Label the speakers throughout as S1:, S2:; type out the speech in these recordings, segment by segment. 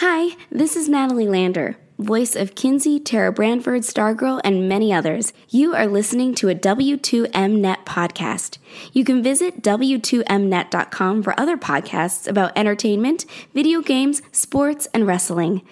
S1: Hi, this is Natalie Lander, voice of Kinsey, Tara Branford, Stargirl, and many others. You are listening to a W2Mnet podcast. You can visit W2Mnet.com for other podcasts about entertainment, video games, sports, and wrestling.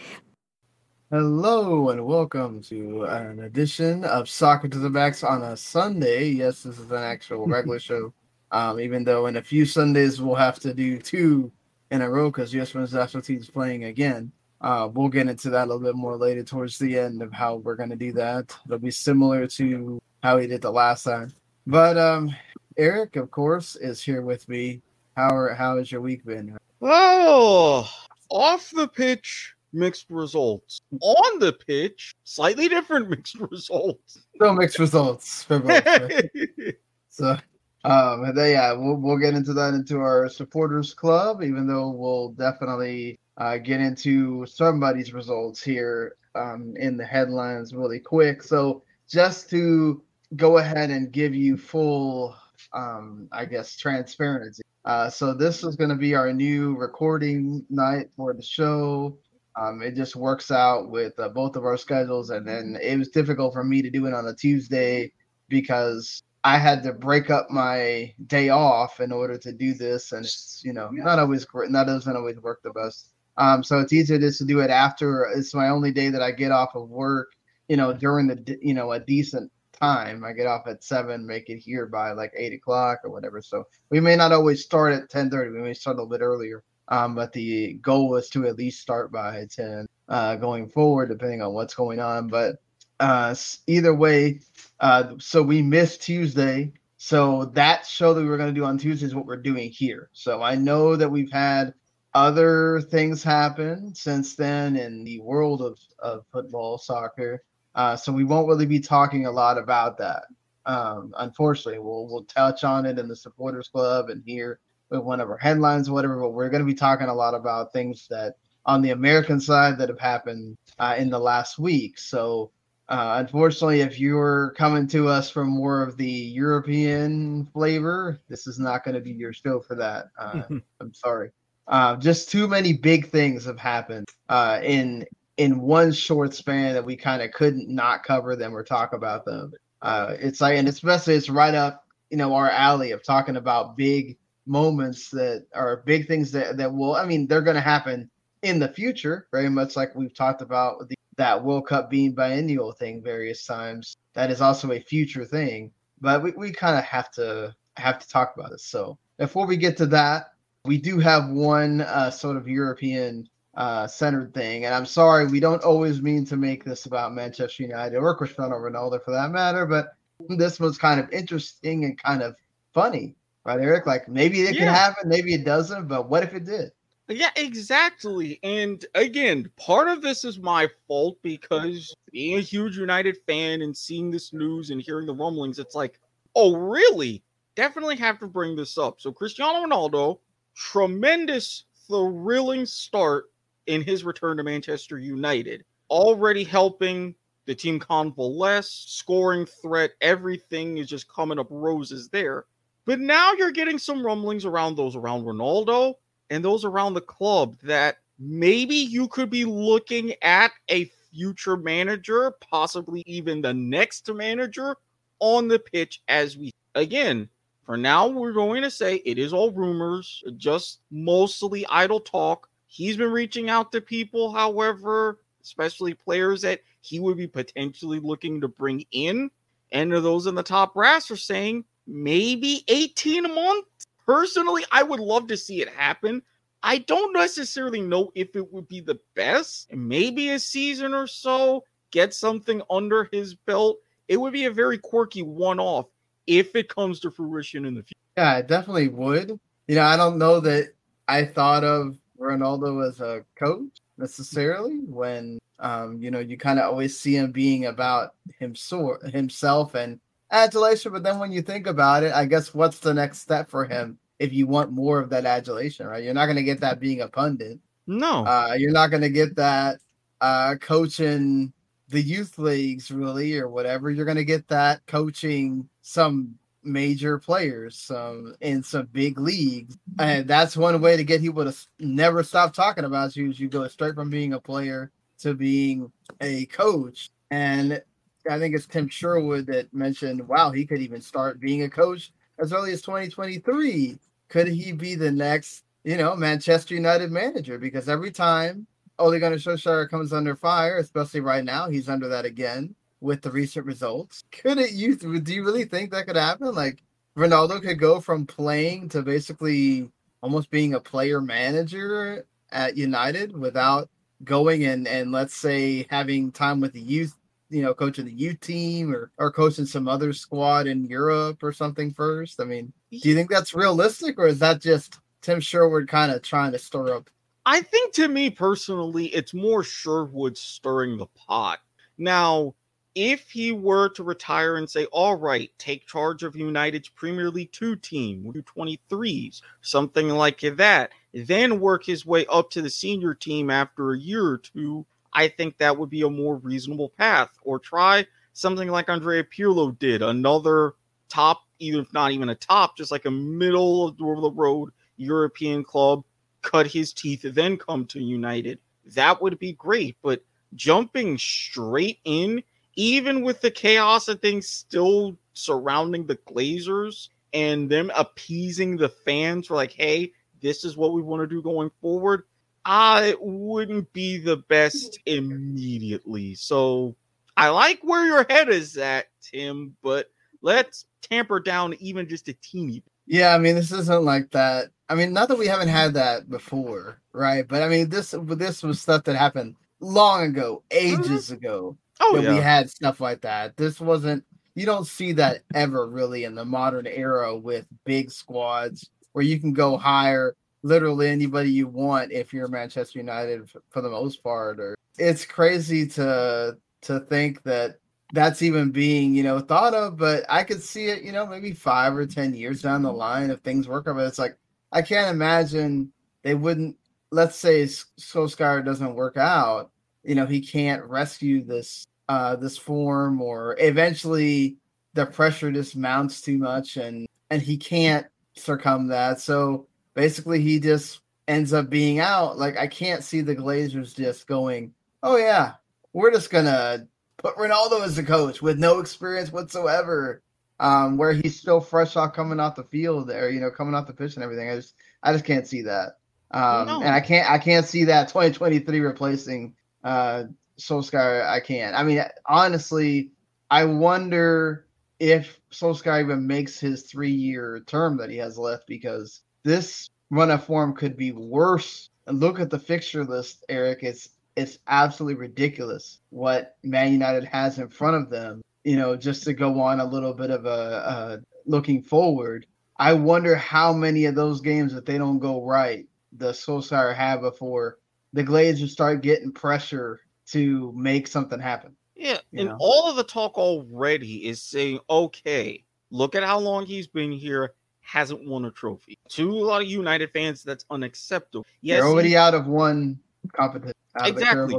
S2: Hello and welcome to an edition of Soccer to the Max on a Sunday. Yes, this is an actual regular show. Um, even though in a few Sundays we'll have to do two in a row because US Men's National Team is playing again. Uh, we'll get into that a little bit more later towards the end of how we're going to do that. It'll be similar to how we did the last time. But um, Eric, of course, is here with me. How are, how has your week been?
S3: Oh, off the pitch, mixed results. On the pitch, slightly different mixed results.
S2: No mixed results for both. so um, then, yeah, we'll we'll get into that into our supporters club, even though we'll definitely uh, get into somebody's results here um, in the headlines really quick. So just to go ahead and give you full, um, I guess, transparency. Uh, so this is going to be our new recording night for the show. Um, it just works out with uh, both of our schedules, and then it was difficult for me to do it on a Tuesday because I had to break up my day off in order to do this, and it's you know not always great. That doesn't always work the best. Um, so it's easier just to do it after. It's my only day that I get off of work. You know, during the you know a decent time. I get off at seven, make it here by like eight o'clock or whatever. So we may not always start at ten thirty. We may start a little bit earlier. Um, but the goal was to at least start by ten uh, going forward, depending on what's going on. But uh, either way, uh, so we missed Tuesday. So that show that we were going to do on Tuesday is what we're doing here. So I know that we've had other things happen since then in the world of, of football, soccer. Uh, so we won't really be talking a lot about that. Um, unfortunately, we'll we'll touch on it in the supporters club and here with one of our headlines, or whatever. But we're going to be talking a lot about things that on the American side that have happened uh, in the last week. So uh, unfortunately, if you're coming to us from more of the European flavor, this is not going to be your show for that. Uh, I'm sorry. Uh, just too many big things have happened uh, in in one short span that we kind of couldn't not cover them or talk about them. Uh, it's like, and especially it's right up, you know, our alley of talking about big moments that are big things that that will. I mean, they're going to happen in the future, very much like we've talked about the that World Cup being biennial thing various times. That is also a future thing, but we, we kind of have to have to talk about it. So before we get to that, we do have one uh, sort of European uh, centered thing, and I'm sorry we don't always mean to make this about Manchester United or Cristiano Ronaldo for that matter, but this was kind of interesting and kind of funny, right, Eric? Like maybe it
S3: Yeah.
S2: can happen, maybe it doesn't, but what if it did?
S3: Yeah, exactly. And again, part of this is my fault because being a huge United fan and seeing this news and hearing the rumblings, it's like, oh, really? Definitely have to bring this up. So, Cristiano Ronaldo, tremendous, thrilling start in his return to Manchester United, already helping the team convalesce, scoring threat, everything is just coming up roses there. But now you're getting some rumblings around those around Ronaldo and those around the club that maybe you could be looking at a future manager, possibly even the next manager on the pitch as we again. For now, we're going to say it is all rumors, just mostly idle talk. He's been reaching out to people, however, especially players that he would be potentially looking to bring in. And those in the top brass are saying maybe 18 a month. Personally, I would love to see it happen. I don't necessarily know if it would be the best. Maybe a season or so, get something under his belt. It would be a very quirky one off if it comes to fruition in the future.
S2: Yeah, it definitely would. You know, I don't know that I thought of Ronaldo as a coach necessarily when um, you know, you kind of always see him being about himself himself and adulation, but then when you think about it, I guess what's the next step for him if you want more of that adulation, right? You're not going to get that being a pundit.
S3: No.
S2: Uh, you're not going to get that uh, coaching the youth leagues, really, or whatever. You're going to get that coaching some major players, some in some big leagues, and that's one way to get people to never stop talking about you. Is you go straight from being a player to being a coach, and I think it's Tim Sherwood that mentioned, wow, he could even start being a coach as early as 2023. Could he be the next, you know, Manchester United manager? Because every time Ole Gunnar Solskjaer comes under fire, especially right now, he's under that again with the recent results. Could it you do you really think that could happen? Like Ronaldo could go from playing to basically almost being a player manager at United without going and and let's say having time with the youth you know, coaching the U team or, or coaching some other squad in Europe or something first? I mean, do you think that's realistic or is that just Tim Sherwood kind of trying to stir up?
S3: I think to me personally, it's more Sherwood stirring the pot. Now, if he were to retire and say, all right, take charge of United's Premier League 2 team, do 23s, something like that, then work his way up to the senior team after a year or two, I think that would be a more reasonable path. Or try something like Andrea Pirlo did, another top, even if not even a top, just like a middle of the road European club, cut his teeth, then come to United. That would be great. But jumping straight in, even with the chaos of things still surrounding the Glazers and them appeasing the fans for like, hey, this is what we want to do going forward. I wouldn't be the best immediately. So I like where your head is at, Tim, but let's tamper down even just a teeny bit.
S2: Yeah, I mean, this isn't like that. I mean, not that we haven't had that before, right? But I mean, this this was stuff that happened long ago, ages mm-hmm. ago. Oh, yeah. we had stuff like that. This wasn't. You don't see that ever really in the modern era with big squads where you can go hire literally anybody you want if you're Manchester United for the most part. Or it's crazy to to think that that's even being you know thought of. But I could see it, you know, maybe five or ten years down the line if things work. But it's like I can't imagine they wouldn't. Let's say Solskjaer doesn't work out. You know, he can't rescue this uh this form, or eventually the pressure just mounts too much, and and he can't circum that. So basically he just ends up being out. Like I can't see the Glazers just going, "Oh yeah, we're just gonna put Ronaldo as the coach with no experience whatsoever." Um, where he's still fresh off coming off the field there, you know, coming off the pitch and everything. I just I just can't see that. Um, no. and I can't I can't see that 2023 replacing uh Solskjaer. I can't. I mean, honestly, I wonder if Solskjaer even makes his three year term that he has left because this run of form could be worse. Look at the fixture list, Eric. It's it's absolutely ridiculous what Man United has in front of them. You know, just to go on a little bit of a, a looking forward. I wonder how many of those games that they don't go right, the Solskjaer have before the Glazers start getting pressure to make something happen.
S3: Yeah, and know? all of the talk already is saying, okay, look at how long he's been here hasn't won a trophy. To a lot of United fans, that's unacceptable.
S2: Yes, You're already out of one competition. exactly.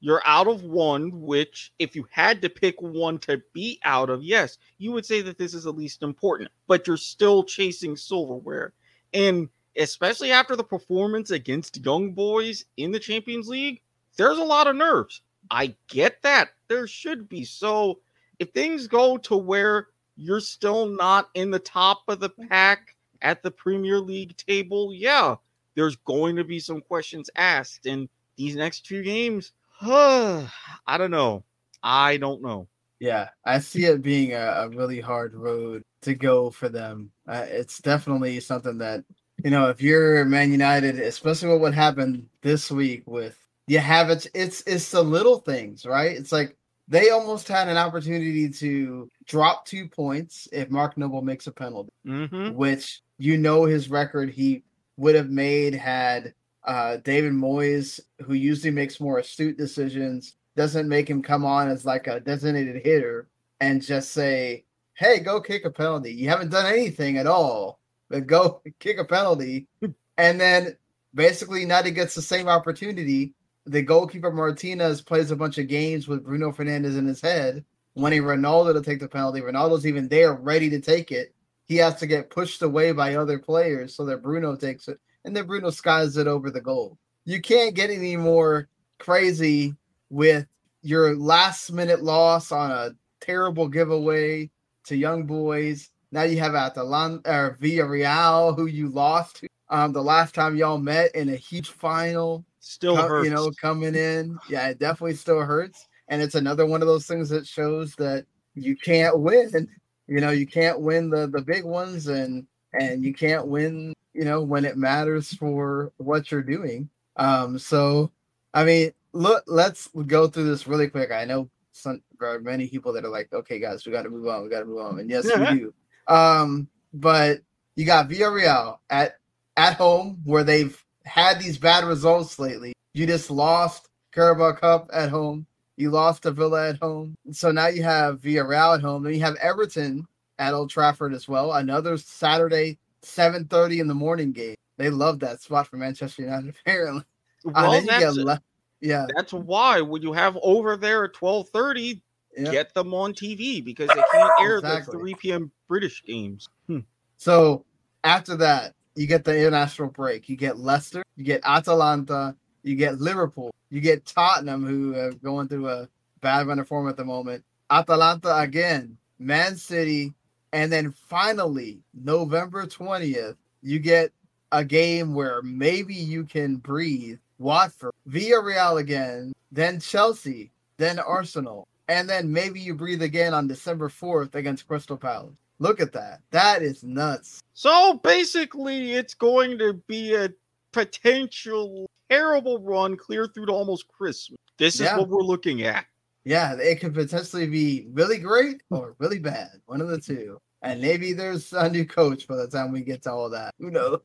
S3: You're out of one, which if you had to pick one to be out of, yes, you would say that this is the least important, but you're still chasing silverware. And especially after the performance against Young Boys in the Champions League, there's a lot of nerves. I get that. There should be. So if things go to where you're still not in the top of the pack at the Premier League table, yeah, there's going to be some questions asked. And these next few games, huh, I don't know. I don't know.
S2: Yeah, I see it being a, a really hard road to go for them. Uh, it's definitely something that, you know, if you're Man United, especially with what happened this week with you have it, it's it's the little things, right? It's like they almost had an opportunity to drop two points if Mark Noble makes a penalty, mm-hmm. which you know his record he would have made had uh, David Moyes, who usually makes more astute decisions, doesn't make him come on as like a designated hitter and just say, "Hey, go kick a penalty. You haven't done anything at all, but go kick a penalty." and then basically, now he gets the same opportunity the goalkeeper Martinez plays a bunch of games with Bruno Fernandes in his head, wanting Ronaldo to take the penalty. Ronaldo's even there, ready to take it, he has to get pushed away by other players so that Bruno takes it, and then Bruno skies it over the goal. You can't get any more crazy with your last minute loss on a terrible giveaway to young boys. Now you have Atalanta or Villarreal, who you lost um, the last time y'all met in a huge final.
S3: Still hurts.
S2: You know, coming in. Yeah, it definitely still hurts. And it's another one of those things that shows that you can't win. You know, you can't win the the big ones and and you can't win, you know, when it matters for what you're doing. Um, so I mean, look, let's go through this really quick. I know some there are many people that are like, okay, guys, we got to move on. We got to move on. And yes, we do. Um, but you got Villarreal at at home where they've had these bad results lately. You just lost Carabao Cup at home. You lost to Villa at home. So now you have Villarreal at home. Then you have Everton at Old Trafford as well. Another Saturday, 7.30 in the morning game. They love that spot for Manchester United, apparently.
S3: Uh, well, uh, that's, le-
S2: yeah.
S3: That's why when you have over there at 12.30, yep. get them on TV because they can't air exactly. the 3 p.m. British games. Hmm.
S2: So after that, you get the international break. You get Leicester, you get Atalanta, you get Liverpool, you get Tottenham, who are going through a bad run of form at the moment. Atalanta again, Man City, and then finally November twentieth, you get a game where maybe you can breathe. Watford, Villarreal again, then Chelsea, then Arsenal, and then maybe you breathe again on December fourth against Crystal Palace. Look at that. That is nuts.
S3: So basically, it's going to be a potential terrible run clear through to almost Christmas. This is yeah. what we're looking at.
S2: Yeah, it could potentially be really great or really bad. One of the two. And maybe there's a new coach by the time we get to all that. Who knows?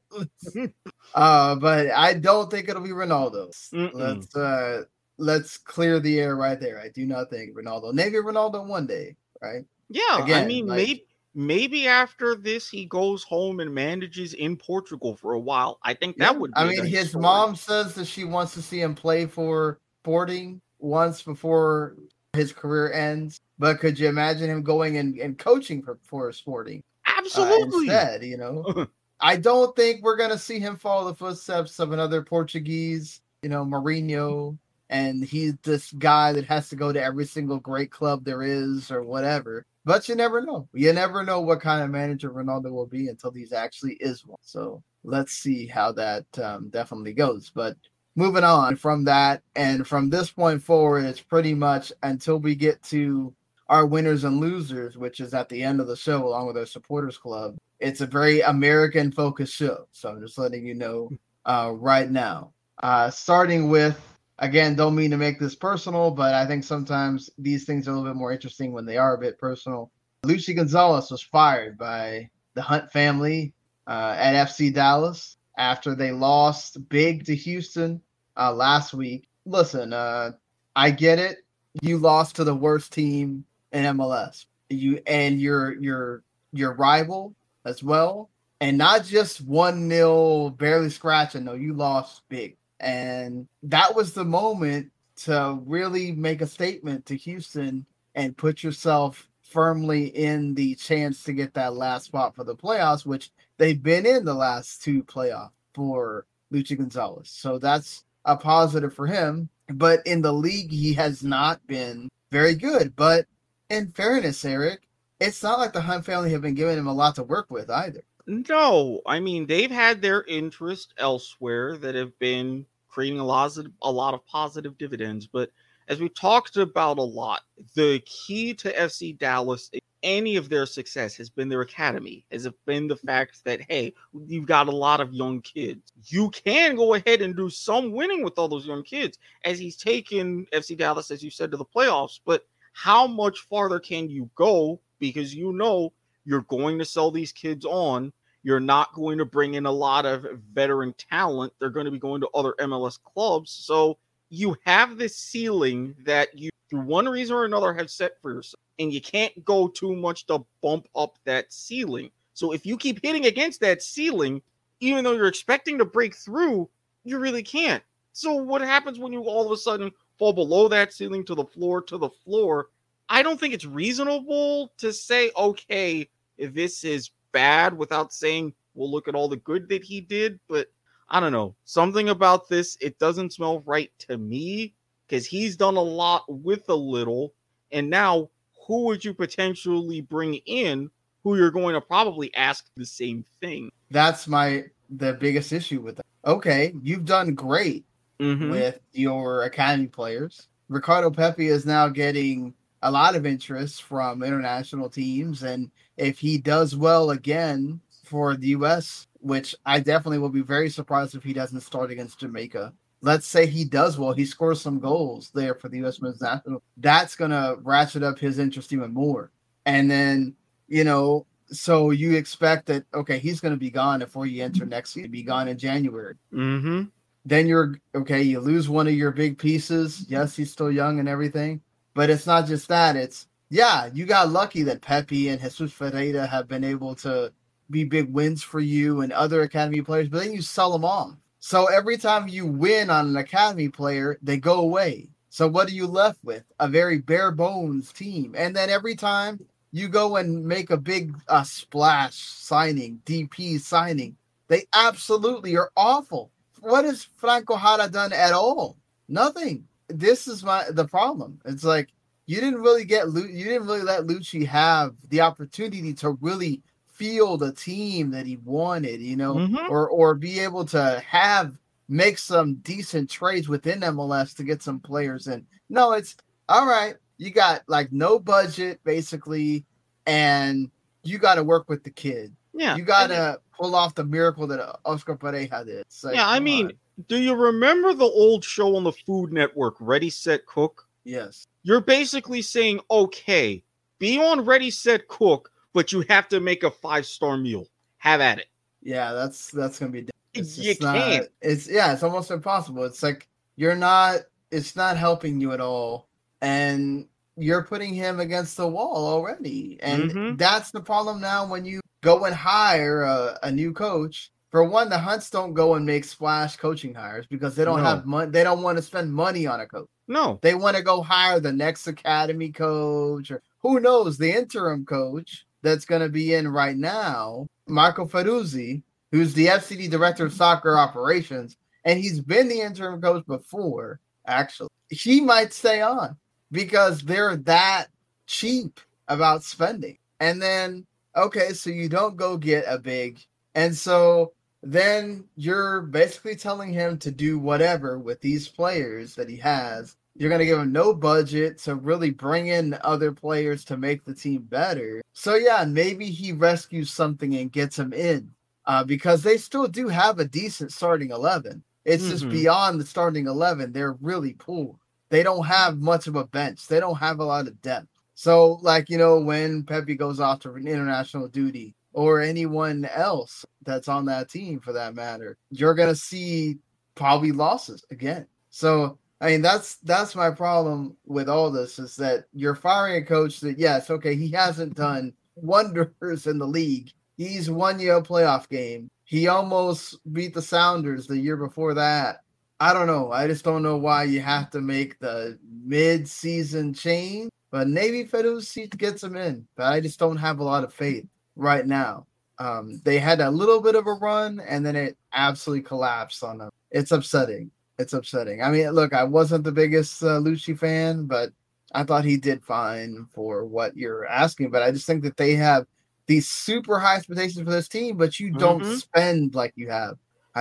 S2: uh, but I don't think it'll be Ronaldo. Mm-mm. Let's uh let's clear the air right there. I do not think Ronaldo. Maybe Ronaldo one day, right?
S3: Yeah, Again, I mean, like, maybe maybe after this he goes home and manages in Portugal for a while. I think that yeah. would.
S2: I mean, his story. mom says that she wants to see him play for Sporting once before his career ends. But could you imagine him going and, and coaching for, for Sporting?
S3: Absolutely.
S2: Uh, instead, you know, I don't think we're gonna see him follow the footsteps of another Portuguese, you know, Mourinho, and he's this guy that has to go to every single great club there is or whatever. But you never know. You never know what kind of manager Ronaldo will be until he's actually is one. So let's see how that um, definitely goes. But moving on from that, and from this point forward, it's pretty much until we get to our winners and losers, which is at the end of the show, along with our supporters club. It's a very American focused show. So I'm just letting you know uh, right now. Uh, starting with again, don't mean to make this personal, but I think sometimes these things are a little bit more interesting when they are a bit personal. Luchi Gonzalez was fired by the Hunt family uh, at FC Dallas after they lost big to Houston uh, last week. Listen, uh, I get it. You lost to the worst team in MLS. You and your your your rival as well, and not just one nil, barely scratching. No, you lost big. And that was the moment to really make a statement to Houston and put yourself firmly in the chance to get that last spot for the playoffs, which they've been in the last two playoffs for Luchi Gonzalez. So that's a positive for him. But in the league, he has not been very good. But in fairness, Eric, it's not like the Hunt family have been giving him a lot to work with either.
S3: No, I mean they've had their interest elsewhere that have been creating a lot of a lot of positive dividends. But as we talked about a lot, the key to FC Dallas, any of their success has been their academy, has been the mm-hmm. fact that hey, you've got a lot of young kids. You can go ahead and do some winning with all those young kids, as he's taken FC Dallas, as you said, to the playoffs. But how much farther can you go? Because you know you're going to sell these kids on you're not going to bring in a lot of veteran talent. They're going to be going to other MLS clubs. So you have this ceiling that you, through one reason or another, have set for yourself. And you can't go too much to bump up that ceiling. So if you keep hitting against that ceiling, even though you're expecting to break through, you really can't. So what happens when you all of a sudden fall below that ceiling to the floor to the floor? I don't think it's reasonable to say, okay, this is bad without saying, well, look at all the good that he did. But I don't know. Something about this, it doesn't smell right to me because he's done a lot with a little. And now, who would you potentially bring in who you're going to probably ask the same thing?
S2: That's my the biggest issue with that. Okay, you've done great
S3: Mhm.
S2: with your academy players. Ricardo Pepe is now getting a lot of interest from international teams, and if he does well again for the U.S., which I definitely will be very surprised if he doesn't start against Jamaica. Let's say he does well, he scores some goals there for the U.S. men's national. That's gonna ratchet up his interest even more. And then you know, so you expect that okay, he's gonna be gone before you enter next year, be gone in January
S3: Mm-hmm.
S2: then you're okay you lose one of your big pieces yes he's still young and everything but it's not just that it's yeah you got lucky that pepi and jesus ferreira have been able to be big wins for you and other academy players but then you sell them off. So every time you win on an academy player they go away. So what are you left with? A very bare bones team. And then every time you go and make a big uh, splash signing dp signing they absolutely are awful. What has Franco Jara done at all? Nothing. This is my the problem. It's like you didn't really get you didn't really let Luchi have the opportunity to really field a team that he wanted, you know,
S3: Mhm.
S2: or or be able to have make some decent trades within MLS to get some players in. No, it's all right. You got like no budget basically, and you got to work with the kid.
S3: Yeah.
S2: you got to pull off the miracle that Oscar Pareja did. Like,
S3: yeah, I mean,
S2: on.
S3: Do you remember the old show on the Food Network, Ready Set Cook?
S2: yes.
S3: You're basically saying, okay, be on Ready Set Cook, but you have to make a five star meal. Have at it.
S2: Yeah, that's that's gonna be. It's
S3: you
S2: just not-
S3: can't.
S2: It's yeah, it's almost impossible. It's like you're not. It's not helping you at all, and you're putting him against the wall already. And
S3: Mhm.
S2: that's the problem now when you go and hire a, a new coach. For one, the Hunts don't go and make splash coaching hires because they don't
S3: No.
S2: have money. They don't want to spend money on a coach.
S3: No.
S2: They want to go hire the next academy coach or who knows, the interim coach that's going to be in right now, Marco Ferruzzi, who's the FCD director of soccer operations, and he's been the interim coach before, actually. He might stay on because they're that cheap about spending. And then, okay, so you don't go get a big, and so then you're basically telling him to do whatever with these players that he has. You're going to give him no budget to really bring in other players to make the team better. So, yeah, maybe he rescues something and gets him in uh, because they still do have a decent starting 11. It's just
S3: Mhm.
S2: beyond the starting 11. They're really poor. They don't have much of a bench, they don't have a lot of depth. So, like, you know, when Pepi goes off to international duty or anyone else that's on that team for that matter, you're going to see probably losses again. So, I mean, that's that's my problem with all this is that you're firing a coach that yes, okay, he hasn't done wonders in the league. He's won you a playoff game. He almost beat the Sounders the year before that. I don't know. I just don't know why you have to make the mid-season change. But maybe Ferruzzi gets him in. But I just don't have a lot of faith right now. Um, they had a little bit of a run and then it absolutely collapsed on them. It's upsetting. It's upsetting. I mean, look, I wasn't the biggest uh, Luchi fan, but I thought he did fine for what you're asking. But I just think that they have these super high expectations for this team, but you don't
S3: Mhm.
S2: spend like you have.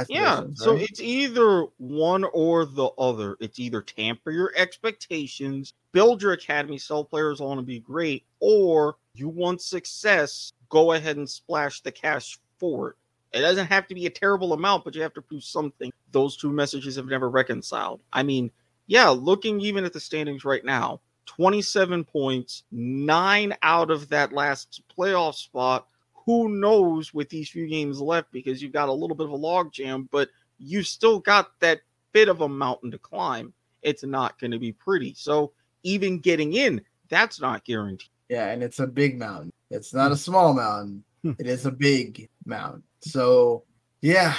S3: Yeah,
S2: expectations,
S3: so
S2: right?
S3: it's either one or the other. It's either tamper your expectations, build your academy, sell players on, and be great, or you want success, go ahead and splash the cash for it. It doesn't have to be a terrible amount, but you have to prove something. Those two messages have never reconciled. I mean, yeah, looking even at the standings right now 27 points, nine out of that last playoff spot who knows with these few games left because you've got a little bit of a log jam, but you still got that bit of a mountain to climb. It's not going to be pretty. So even getting in, that's not guaranteed.
S2: Yeah, and it's a big mountain. It's not a small mountain.
S3: Hmm.
S2: it is a big mountain. So yeah,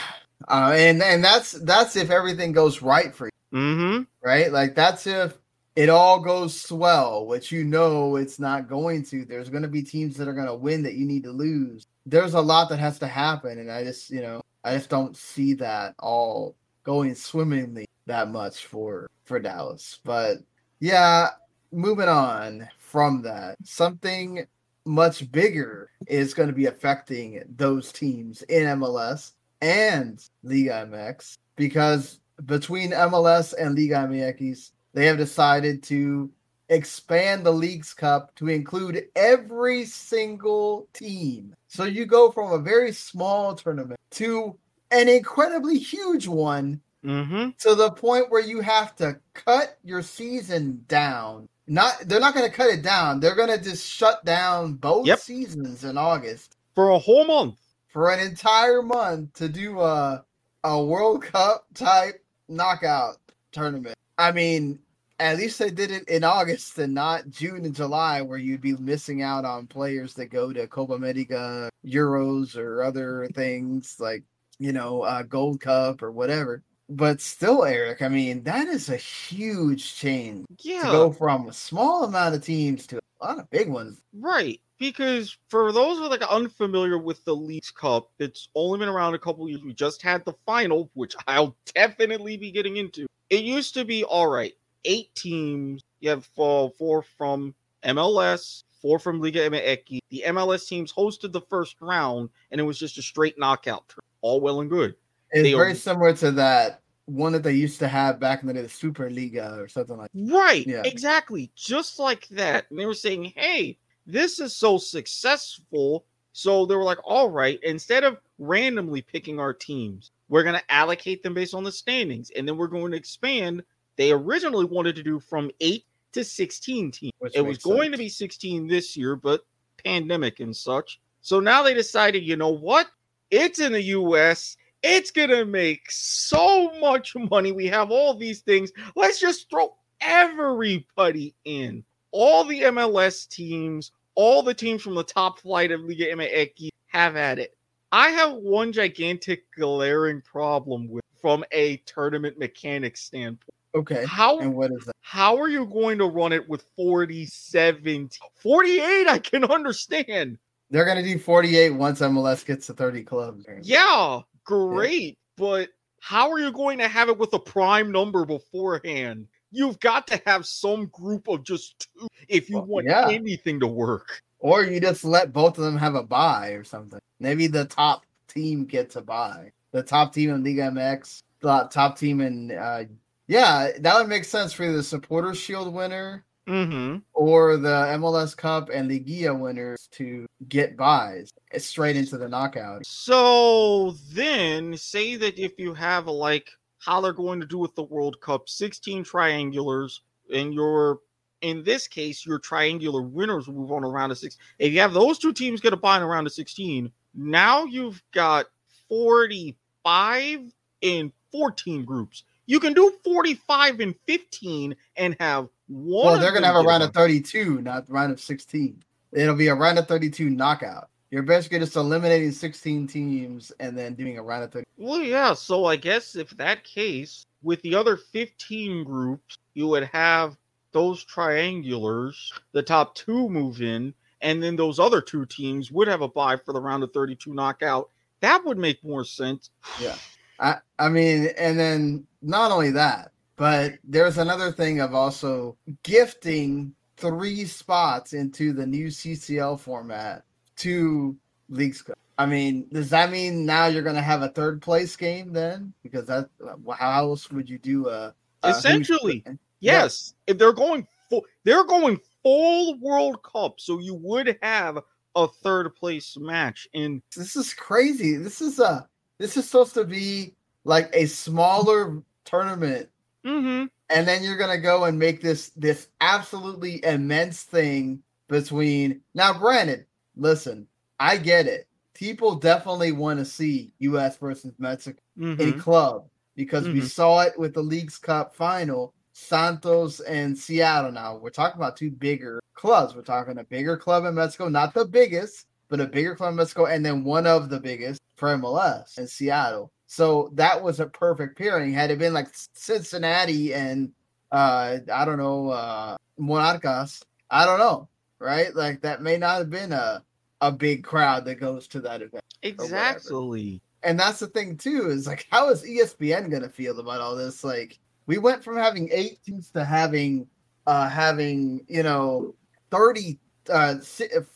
S2: uh, and and that's that's if everything goes right for you,
S3: Mm-hmm.
S2: right? Like that's if it all goes swell, which you know it's not going to. There's going to be teams that are going to win that you need to lose. there's a lot that has to happen, and I just you know I just don't see that all going swimmingly that much for for Dallas. But yeah, moving on from that, something much bigger is going to be affecting those teams in MLS and Liga MX because between MLS and Liga MX, they have decided to expand the Leagues Cup to include every single team. So you go from a very small tournament to an incredibly huge one
S3: Mm-hmm.
S2: to the point where you have to cut your season down. Not they're not going to cut it down. They're going to just shut down both
S3: Yep.
S2: seasons in August
S3: For a whole month.
S2: for an entire month to do a a World Cup type knockout tournament. I mean, at least they did it in August and not June and July, where you'd be missing out on players that go to Copa America, Euros, or other things like you know uh, Gold Cup or whatever. But still, Eric, I mean, that is a huge change
S3: Yeah.
S2: to go from a small amount of teams to a lot of big ones.
S3: Right, because for those who are like unfamiliar with the Leagues Cup, it's only been around a couple years. We just had the final, which I'll definitely be getting into. It used to be all right, eight teams. You have four, four from MLS, four from Liga MX. The MLS teams hosted the first round, and it was just a straight knockout. All well and good.
S2: It's
S3: They
S2: very similar to that one that they used to have back in the day, the Superliga or something like. that.
S3: Right,
S2: Yeah.
S3: exactly. Just like that. And they were saying, hey, this is so successful. So they were like, all right, instead of randomly picking our teams, we're going to allocate them based on the standings. And then we're going to expand. They originally wanted to do from eight to 16 teams.
S2: Which
S3: it was going
S2: sense.
S3: to be 16 this year, but pandemic and such. So now they decided, you know what? It's in the US. It's going to make so much money. We have all these things. Let's just throw everybody in. All the MLS teams, all the teams from the top flight of Liga MX have at it. I have one gigantic glaring problem with from a tournament mechanics standpoint.
S2: Okay.
S3: How
S2: And what is that?
S3: how are you going to run it with 47 48 I can understand.
S2: They're gonna do 48 once MLS gets to 30 clubs.
S3: Yeah, great. But how are you going to have it with a prime number beforehand? You've got to have some group of just two if you
S2: Well,
S3: want
S2: yeah.
S3: anything to work.
S2: Or you just let both of them have a buy or something. Maybe the top team gets a buy. The top team in League MX, the top team in uh yeah, that would make sense for the supporters shield winner
S3: Mm-hmm.
S2: or the MLS Cup and the Gia winners to get buys straight into the knockout.
S3: So then, say that if you have like how they're going to do with the World Cup, 16 triangulars, and your in this case, your triangular winners will move on around to six. If you have those two teams get a bye in around to 16, now you've got 45 in 14 groups. You can do 45 and 15 and have one.
S2: Well, they're gonna have a round of 32, not round of 16. It'll be a round of 32 knockout. You're basically just eliminating 16 teams and then doing a round of 30.
S3: Well, yeah. So I guess if that case, with the other 15 groups, you would have those triangulars, the top two move in, and then those other two teams would have a bye for the round of 32 knockout. That would make more sense. Yeah.
S2: I, I mean, and then not only that, but there's another thing of also gifting three spots into the new CCL format to Leagues I mean, does that mean now you're going to have a third place game then? Because that, how else would you do a, a
S3: Essentially,
S2: who's-
S3: Yes, if they're going full, they're going full World Cup, so you would have a third place match in
S2: this is crazy. This is a this is supposed to be like a smaller tournament
S3: mm-hmm.
S2: and then you're gonna go and make this this absolutely immense thing between now granted listen i get it people definitely want to see us versus mexico
S3: Mm-hmm.
S2: in club because we
S3: Mhm.
S2: saw it with the league's cup final santos and seattle now we're talking about two bigger clubs we're talking a bigger club in mexico not the biggest but a bigger club in mexico and then one of the biggest for mls in seattle so that was a perfect pairing had it been like cincinnati and uh i don't know uh monarcas i don't know right like that may not have been a a big crowd that goes to that event.
S3: Exactly.
S2: And that's the thing too, is like how is ESPN gonna feel about all this? Like we went from having eight teams to having uh having, you know, 30 uh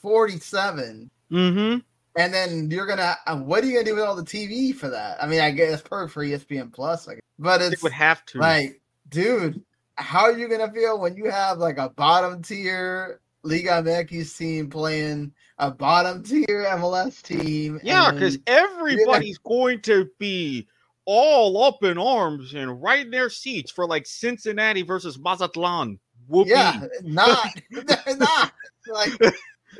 S2: 47
S3: Mm-hmm.
S2: And then you're gonna uh, what are you gonna do with all the tv for that i mean i guess perfect for espn plus I guess. but
S3: It would have to.
S2: like dude how are you gonna feel when you have like a bottom tier liga mx team playing a bottom tier mls team
S3: Yeah, because everybody's going to be all up in arms and right in their seats for like Cincinnati versus Mazatlan. Whoopee.
S2: yeah not not like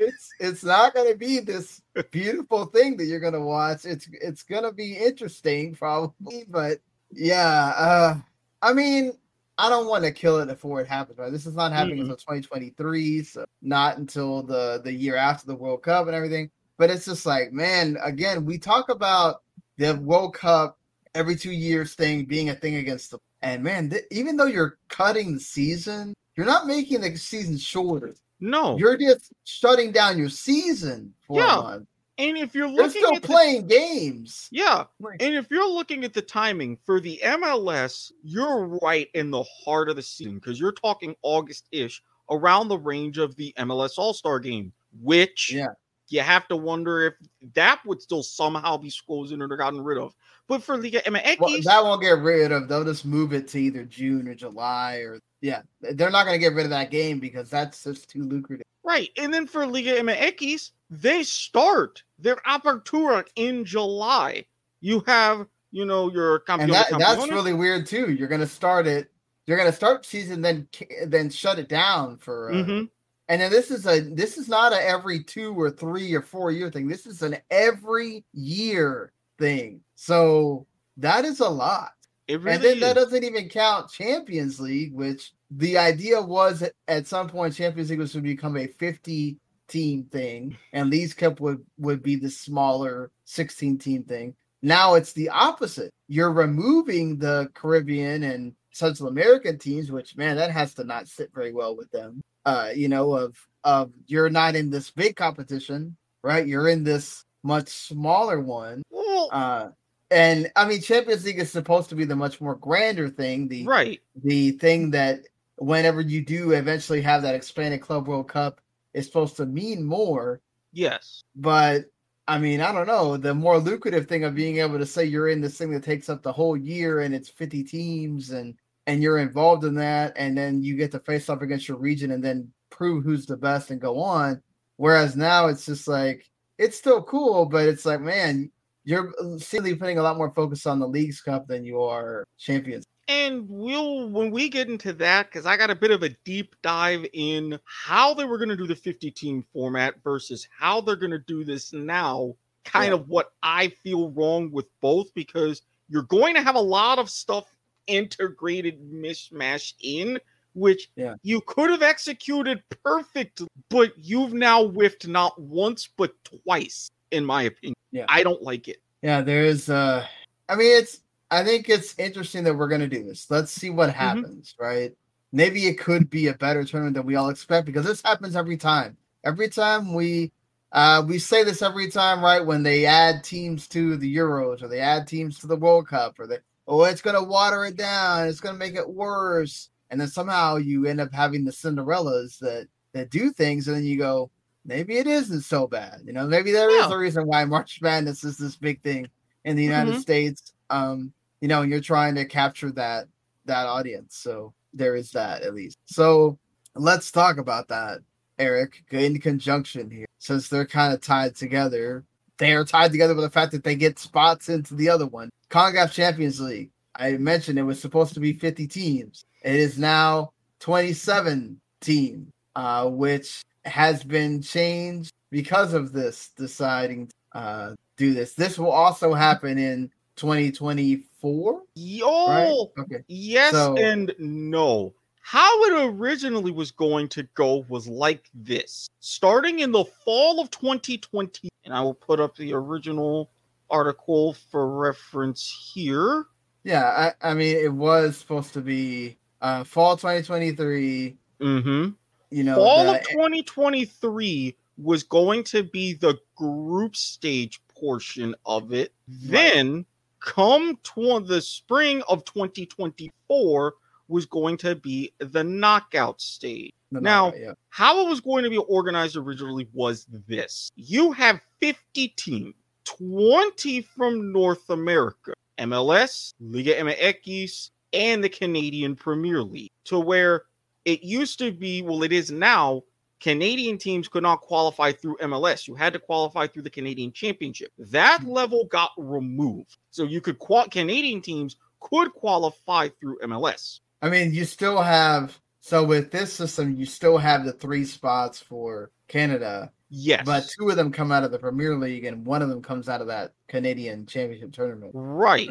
S2: it's it's not gonna be this beautiful thing that you're gonna watch. It's it's gonna be interesting probably but yeah uh i mean i don't want to kill it before it happens right? This is not happening
S3: Mm-mm.
S2: until 2023 so not until the the year after the world cup and everything. But it's just like man again we talk about the world cup every two years thing being a thing against the and man th- even though you're cutting the season you're not making the season shorter
S3: No.
S2: you're just shutting down your season for
S3: Yeah.
S2: a month.
S3: and if you're
S2: You're
S3: looking
S2: still
S3: at the-
S2: playing games.
S3: yeah,
S2: Like-
S3: and if you're looking at the timing for the MLS, you're right in the heart of the season because you're talking August-ish, around the range of the MLS All-Star game, which
S2: Yeah.
S3: You have to wonder if that would still somehow be frozen or gotten rid of. But for Liga MX,
S2: Well, that won't get rid of. They'll just move it to either June or July or yeah. They're not going to get rid of that game because that's just too lucrative.
S3: Right. And then for Liga MX, they start their apertura in July. You have, you know, your
S2: And
S3: Campeones
S2: that that's really weird too. You're going to start it. You're going to start season then then shut it down for. Uh,
S3: Mhm.
S2: And then this is a this is not a every two or three or four year thing. This is an every year thing. So that is a lot.
S3: It really
S2: and then that doesn't even count Champions League, which the idea was at some point Champions League was to become a 50 team thing, and Leagues Cup would would be the smaller 16 team thing. Now it's the opposite. You're removing the Caribbean and Central American teams, which man, that has to not sit very well with them. Uh, you know, of of you're not in this big competition, right? You're in this much smaller one. Uh, and I mean, Champions League is supposed to be the much more grander thing, the
S3: right.
S2: the thing that whenever you do eventually have that expanded Club World Cup is supposed to mean more.
S3: Yes.
S2: But I mean, I don't know. The more lucrative thing of being able to say you're in this thing that takes up the whole year and it's 50 teams and and you're involved in that, and then you get to face off against your region and then prove who's the best and go on. Whereas now it's just like it's still cool, but it's like, man, you're seemingly putting a lot more focus on the Leagues Cup than you are Champions.
S3: And we'll when we get into that, because I got a bit of a deep dive in how they were going to do the 50 team format versus how they're going to do this now. Kind
S2: Yeah.
S3: of what I feel wrong with both, because you're going to have a lot of stuff integrated mishmash in, which
S2: Yeah.
S3: you could have executed perfect, but you've now whiffed not once but twice, in my opinion.
S2: Yeah.
S3: I don't like it.
S2: Yeah, there is. Uh, I mean, it's. I think it's interesting that we're going to do this. Let's see what
S3: Mm-hmm.
S2: happens, right? Maybe it could be a better tournament than we all expect because this happens every time. Every time we, uh, we say this every time, right? When they add teams to the Euros or they add teams to the World Cup or they, oh, it's going to water it down. It's going to make it worse. And then somehow you end up having the Cinderellas that that do things, and then you go, maybe it isn't so bad. You know, maybe there is
S3: Yeah.
S2: a reason why March Madness is this big thing in the United
S3: Mhm.
S2: States. Um, you know, and you're trying to capture that that audience. So there is that at least. So let's talk about that, Eric, in conjunction here, since they're kind of tied together. They are tied together with the fact that they get spots into the other one. CONCACAF Champions League. I mentioned it was supposed to be 50 teams. It is now 27 teams, uh, which has been changed because of this deciding to uh, do this. This will also happen in 2024,
S3: Yo,
S2: right? Okay.
S3: Yes
S2: So-
S3: and no. How it originally was going to go was like this. Starting in the fall of 2020, and I will put up the original article for reference here.
S2: Yeah, I, I mean, it was supposed to be uh, fall 2023.
S3: Mm-hmm.
S2: You know,
S3: fall
S2: the-
S3: of 2023 was going to be the group stage portion of it. Then, come to the spring of 2024, was going to be the knockout stage.
S2: The
S3: Now-
S2: knockout, yeah.
S3: How it was going to be organized originally was this you have 50 teams, 20 from North America, MLS, Liga MX, and the Canadian Premier League, to where it used to be, well, it is now. Canadian teams could not qualify through MLS. You had to qualify through the Canadian Championship. That mm. level got removed. So you could qual Canadian teams could qualify through MLS.
S2: I mean, you still have so with this system, you still have the three spots for Canada,
S3: Yes.
S2: but two of them come out of the Premier League, and one of them comes out of that Canadian Championship tournament
S3: right.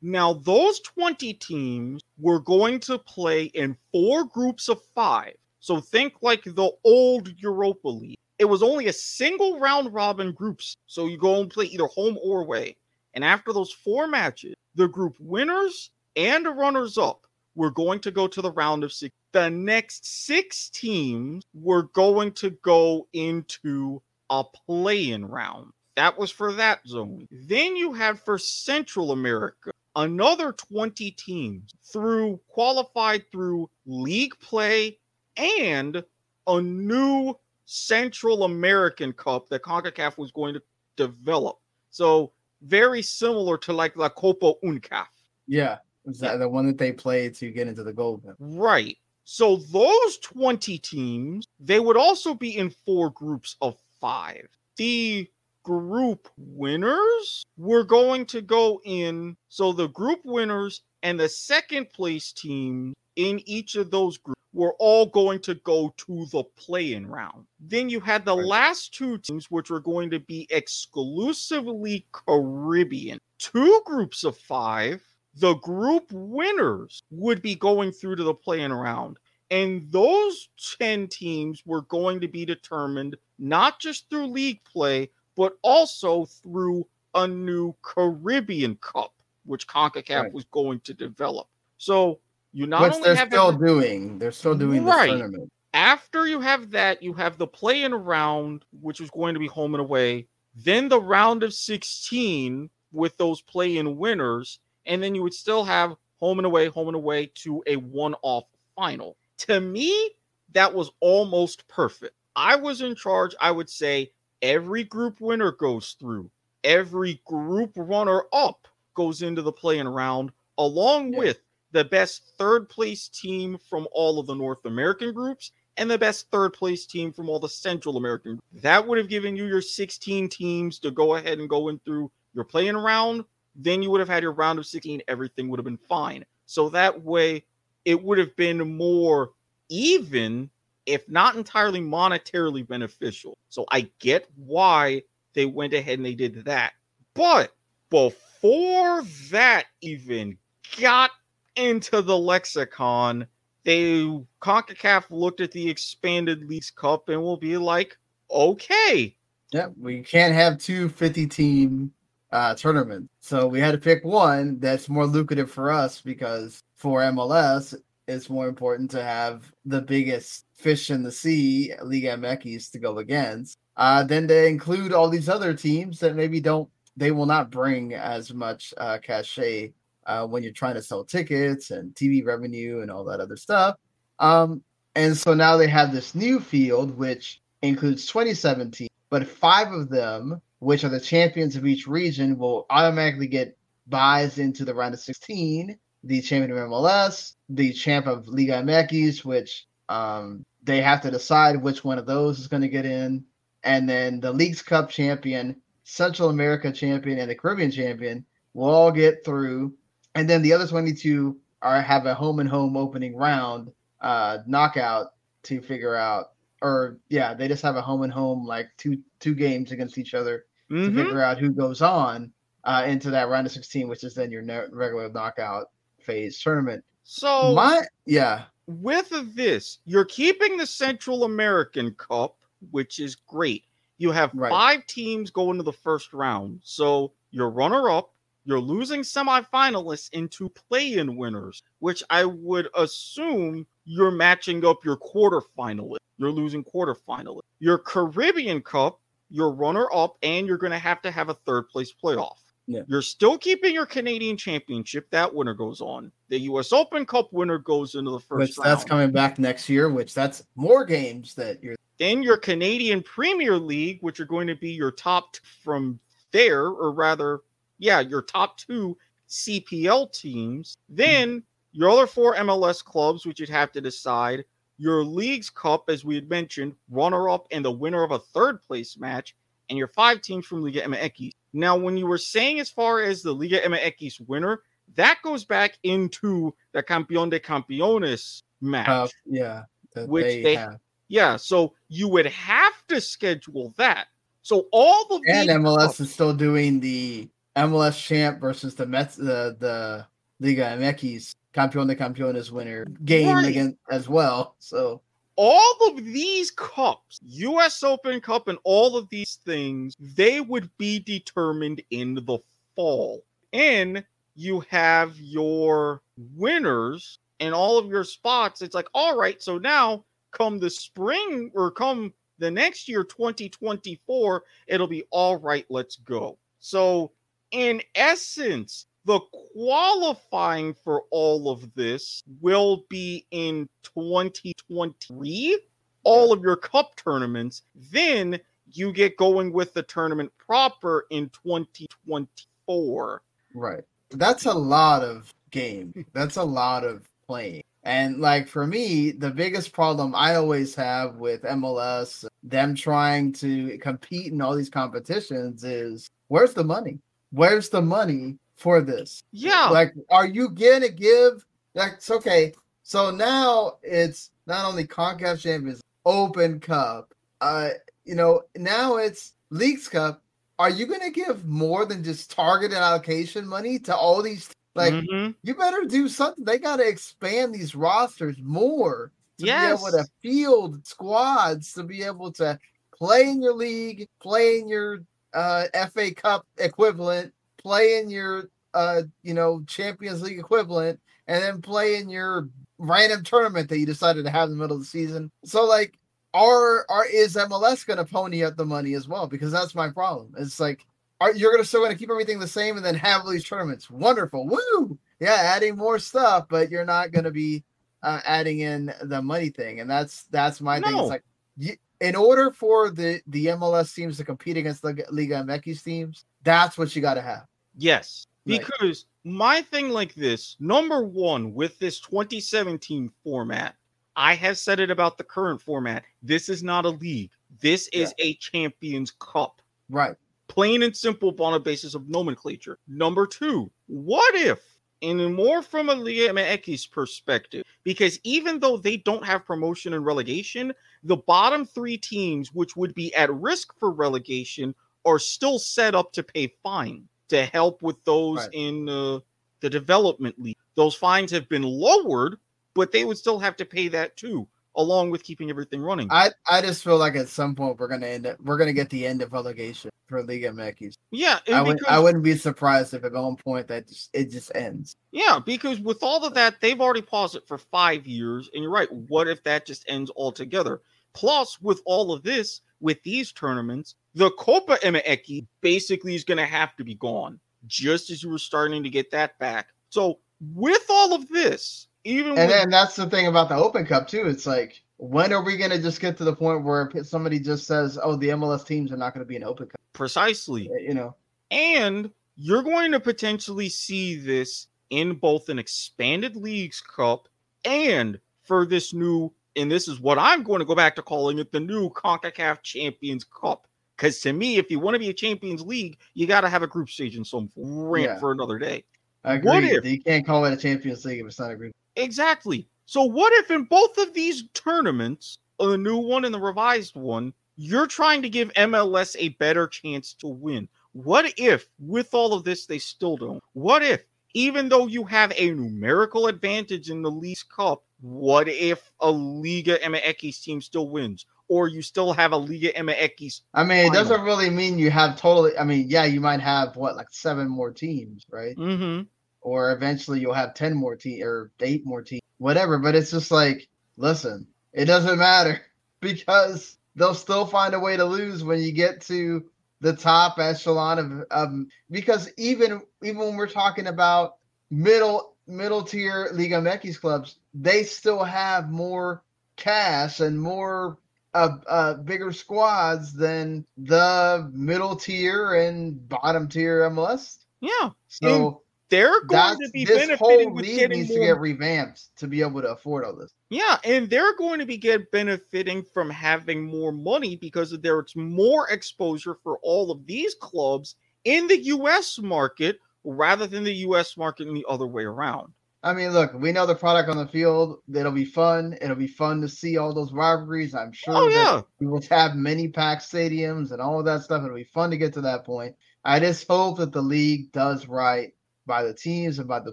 S3: Now, those 20 teams were going to play in four groups of five. So think like the old Europa League. It was only a single round robin groups. So you go and play either home or away. And after those four matches, the group winners and the runners up were going to go to the round of six. The next six teams were going to go into a play in round. That was for that zone. Then you had for Central America another 20 teams through qualified through league play and a new Central American Cup that CONCACAF was going to develop. So very similar to like La Copa UNCAF.
S2: Yeah, is that the one that they play to get into the gold medal?
S3: Right. So those 20 teams, they would also be in four groups of five. The group winners were going to go in. So the group winners and the second place team in each of those groups were all going to go to the play in round. Then you had the
S2: Right.
S3: last two teams, which were going to be exclusively Caribbean. Two groups of five. The group winners would be going through to the playing round. And those 10 teams were going to be determined not just through league play, but also through a new Caribbean Cup, which CONCACAF
S2: Right.
S3: was going to develop. So you not
S2: Which
S3: only
S2: they're
S3: have
S2: still
S3: every-
S2: doing. They're still doing this
S3: Right.
S2: tournament.
S3: after you have that, you have the play in round, which was going to be home and away, then the round of 16 with those play in winners, and then you would still have home and away, home and away to a one off final. To me, that was almost perfect. I was in charge, I would say every group winner goes through, every group runner up goes into the playing round, along
S2: Yeah.
S3: with the best third place team from all of the North American groups and the best third place team from all the Central American. That would have given you your 16 teams to go ahead and go in through your playing round. Then you would have had your round of 16. Everything would have been fine. So that way, it would have been more even, if not entirely monetarily beneficial. So I get why they went ahead and they did that. But before that even got into the lexicon, they CONCACAF looked at the expanded Leagues Cup and will be like, okay,
S2: Yeah, we can't have two 50 team uh, tournaments. So we had to pick one that's more lucrative for us because for MLS, it's more important to have the biggest fish in the sea, Liga MX, to go against. Uh, then they include all these other teams that maybe don't, they will not bring as much uh, cachet uh, when you're trying to sell tickets and TV revenue and all that other stuff. Um, and so now they have this new field, which includes 27 teams, but five of them, which are the champions of each region, will automatically get buys into the round of 16. The champion of MLS, the champ of Liga MX, which um, they have to decide which one of those is going to get in, and then the Leagues Cup champion, Central America champion, and the Caribbean champion will all get through, and then the other 22 are have a home and home opening round uh, knockout to figure out or yeah, they just have a home and home like two two games against each other to
S3: mhm.
S2: figure out who goes on uh, into that round of 16, which is then your ne- regular knockout phase tournament.
S3: so
S2: My yeah,
S3: with this, you're keeping the Central American Cup, which is great. You have
S2: Right.
S3: five teams going to the first round. So you're runner up, you're losing semifinalists into play in winners, which I would assume you're matching up your quarterfinalists. you're losing quarterfinally. Your Caribbean Cup, you're runner up, and you're going to have to have a third place playoff.
S2: Yeah.
S3: You're still keeping your Canadian Championship. That winner goes on. The U.S. Open Cup winner goes into the first
S2: which
S3: round.
S2: that's coming back next year. Which that's more games that you're.
S3: Then your Canadian Premier League, which are going to be your top t- from there, or rather, yeah, your top two CPL teams. Hmm. Then your other four MLS clubs, which you'd have to decide. Your Leagues Cup, as we had mentioned, runner up and the winner of a third place match, and your five teams from Liga MX. Now, when you were saying as far as the Liga MX winner, that goes back into the Campeón de Campeones match.
S2: Uh, yeah,
S3: Which
S2: they,
S3: they-
S2: have.
S3: Yeah, so you would have to schedule that. So all the
S2: and MLS
S3: cups-
S2: is still doing the MLS champ versus the Mets, the the Liga MX Campeón de Campeones winner game
S3: Right.
S2: again as well. So
S3: all of these cups, US Open Cup and all of these things, they would be determined in the fall. And you have your winners and all of your spots. It's like, all right, so now come the spring or come the next year, 2024, it'll be all right, let's go. So, in essence, the qualifying for all of this will be in 2023 all of your cup tournaments then you get going with the tournament proper in 2024
S2: right, that's a lot of game. That's a lot of playing. And like for me, the biggest problem I always have with MLS, them trying to compete in all these competitions, is where's the money? Where's the money for this?
S3: yeah
S2: Like, are you gonna give? That's okay. So now it's not only Concacaf Champions Open Cup. Uh, you know, now it's Leagues Cup. Are you gonna give more than just targeted allocation money to all these? Like,
S3: Mhm.
S2: you better do something. They got to expand these rosters more to
S3: Yes.
S2: be able to field squads to be able to play in your league, play in your uh, FA Cup equivalent, play in your uh, you know Champions League equivalent, and then play in your random tournament that you decided to have in the middle of the season. So like, are are is MLS going to pony up the money as well? Because that's my problem. It's like are you're gonna still gonna keep everything the same and then have all these tournaments. Wonderful, woo! Yeah, adding more stuff, but you're not gonna be uh, adding in the money thing, and that's that's my thing. It's like you, in order for the the MLS teams to compete against the Liga MX teams, that's what you got to have.
S3: Yes
S2: Right.
S3: because my thing like this number one with this 2017 format i have said it about the current format this is not a league this is a champions cup
S2: Right.
S3: plain and simple on a basis of nomenclature. Number two, what if, and more from a Liga MX perspective, because even though they don't have promotion and relegation, the bottom three teams, which would be at risk for relegation, are still set up to pay fine to help with those
S2: Right.
S3: in uh, the development league. Those fines have been lowered, but they would still have to pay that too, along with keeping everything running.
S2: I I just feel like at some point we're gonna end up we're gonna get the end of relegation for Liga MX.
S3: yeah,
S2: I would, I wouldn't be surprised if at one point that just, it just ends.
S3: Yeah, because with all of that, they've already paused it for five years. And you're right. What if that just ends altogether? Plus, with all of this, with these tournaments, the Copa MX basically is going to have to be gone, just as you were starting to get that back. So, with all of this, even
S2: And
S3: with,
S2: then that's the thing about the Open Cup too. It's like when are we gonna just get to the point where somebody just says, "Oh, the MLS teams are not gonna be an Open Cup,"
S3: precisely, eh,
S2: you know?
S3: And you're going to potentially see this in both an expanded leagues cup and for this new, and this is what I'm going to go back to calling it the new CONCACAF Champions Cup. Because to me, if you want to be a Champions League, you got to have a group stage in some. Rant
S2: Yeah.
S3: for another day.
S2: I
S3: What
S2: agree.
S3: if-
S2: You can't call it a Champions League if it's not a group.
S3: Exactly. So what if in both of these tournaments, the new one and the revised one, you're trying to give MLS a better chance to win? What if with all of this they still don't? What if even though you have a numerical advantage in the Leagues Cup, what if a Liga MX team still wins? Or you still have a Liga MX
S2: I mean, it doesn't really mean you have totally. I mean, yeah, you might have what like seven more teams, right?
S3: mm-hmm.
S2: Or eventually you'll have ten more teams or eight more teams, whatever. But it's just like, listen, it doesn't matter. because they'll still find a way to lose when you get to the top echelon of um because even even when we're talking about middle middle tier Liga MX clubs, they still have more cash and more uh, uh bigger squads than the middle tier and bottom tier MLS.
S3: Yeah.
S2: So
S3: they're going to be
S2: this whole
S3: benefiting with
S2: league
S3: getting
S2: needs
S3: more.
S2: to get revamped to be able to afford all this.
S3: Yeah, and they're going to be get benefiting from having more money because there's more exposure for all of these clubs in the US market rather than the US market and the other way around.
S2: I mean, look, we know the product on the field. It'll be fun. It'll be fun to see all those rivalries. I'm sure
S3: Oh
S2: that
S3: yeah.
S2: we will have many packed stadiums and all of that stuff. It'll be fun to get to that point. I just hope that the league does right by the teams and by the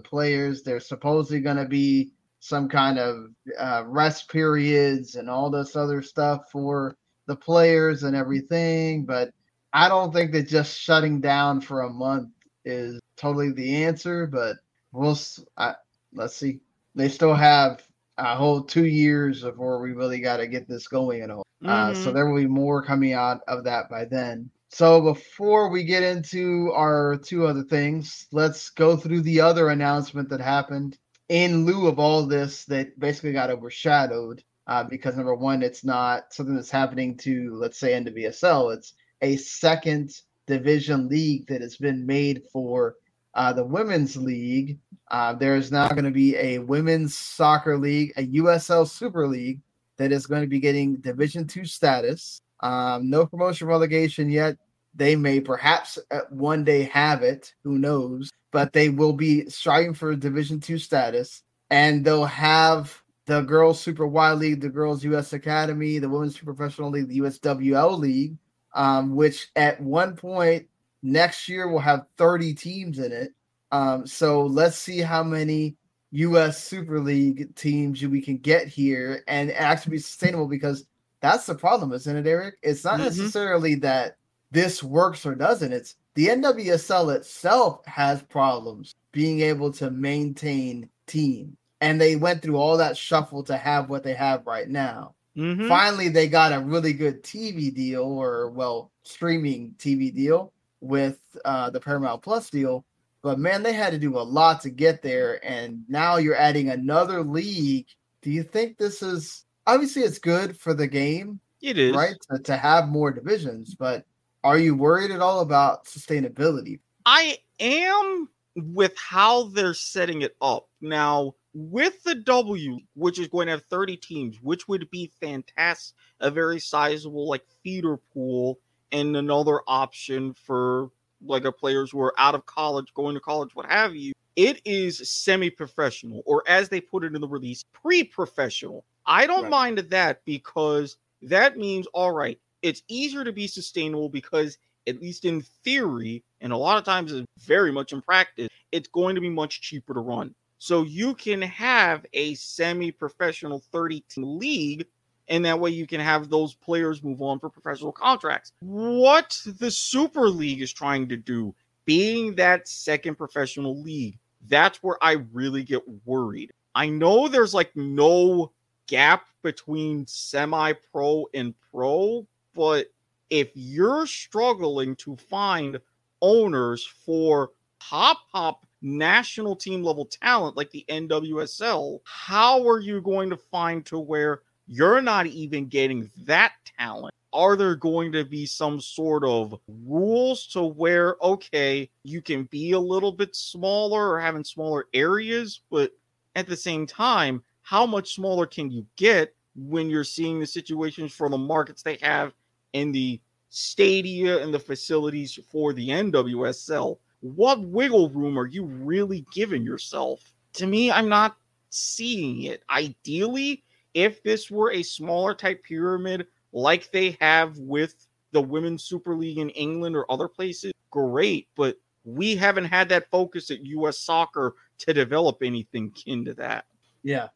S2: players. There's supposedly going to be some kind of uh, rest periods and all this other stuff for the players and everything. But I don't think that just shutting down for a month is totally the answer. But we'll I, let's see. They still have a whole two years before we really got to get this going and all. Uh, so
S3: Mhm.
S2: there will be more coming out of that by then. So before we get into our two other things, let's go through the other announcement that happened in lieu of all this that basically got overshadowed. Uh, because number one, it's not something that's happening to, let's say, NWSL. It's a second division league that has been made for uh, the women's league. Uh, there is now going to be a women's soccer league, a USL Super League that is going to be getting Division Two status. Um, no promotion relegation yet. They may perhaps uh, one day have it. Who knows? But they will be striving for Division Two status, and they'll have the girls Super Y League, the girls US Academy, the women's Super Professional League, the USWL League, um, which at one point next year we'll have 30 teams in it. Um, so let's see how many U.S. Super League teams we can get here and actually be sustainable because that's the problem, isn't it, Eric? It's not
S3: Mhm.
S2: necessarily that this works or doesn't. It's the NWSL itself has problems being able to maintain team. And they went through all that shuffle to have what they have right now.
S3: Mhm.
S2: Finally, they got a really good TV deal, or well, streaming TV deal with uh, the Paramount Plus deal. But man, they had to do a lot to get there, and now you're adding another league. Do you think this is obviously it's good for the game,
S3: It is.
S2: right? To, to have more divisions, but are you worried at all about sustainability?
S3: I am with how they're setting it up. Now, with the W, which is going to have 30 teams, which would be fantastic, a very sizable like feeder pool and another option for like a players who are out of college, going to college, what have you. It is semi-professional, or as they put it in the release, pre-professional. I don't
S2: Right.
S3: mind that because that means all right, it's easier to be sustainable because at least in theory, and a lot of times it's very much in practice, it's going to be much cheaper to run. So you can have a semi-professional 30 team league and that way you can have those players move on for professional contracts. What the Super League is trying to do, being that second professional league, that's where I really get worried. I know there's like no gap between semi pro and pro, but if you're struggling to find owners for top top national team level talent like the NWSL, how are you going to find to where you're not even getting that talent? Are there going to be some sort of rules to where, okay, you can be a little bit smaller or having smaller areas, but at the same time, how much smaller can you get when you're seeing the situations for the markets they have in the stadia and the facilities for the NWSL? What wiggle room are you really giving yourself? To me, I'm not seeing it. Ideally, if this were a smaller type pyramid like they have with the Women's Super League in England or other places, great. But we haven't had that focus at US soccer to develop anything kin to that.
S2: Yeah.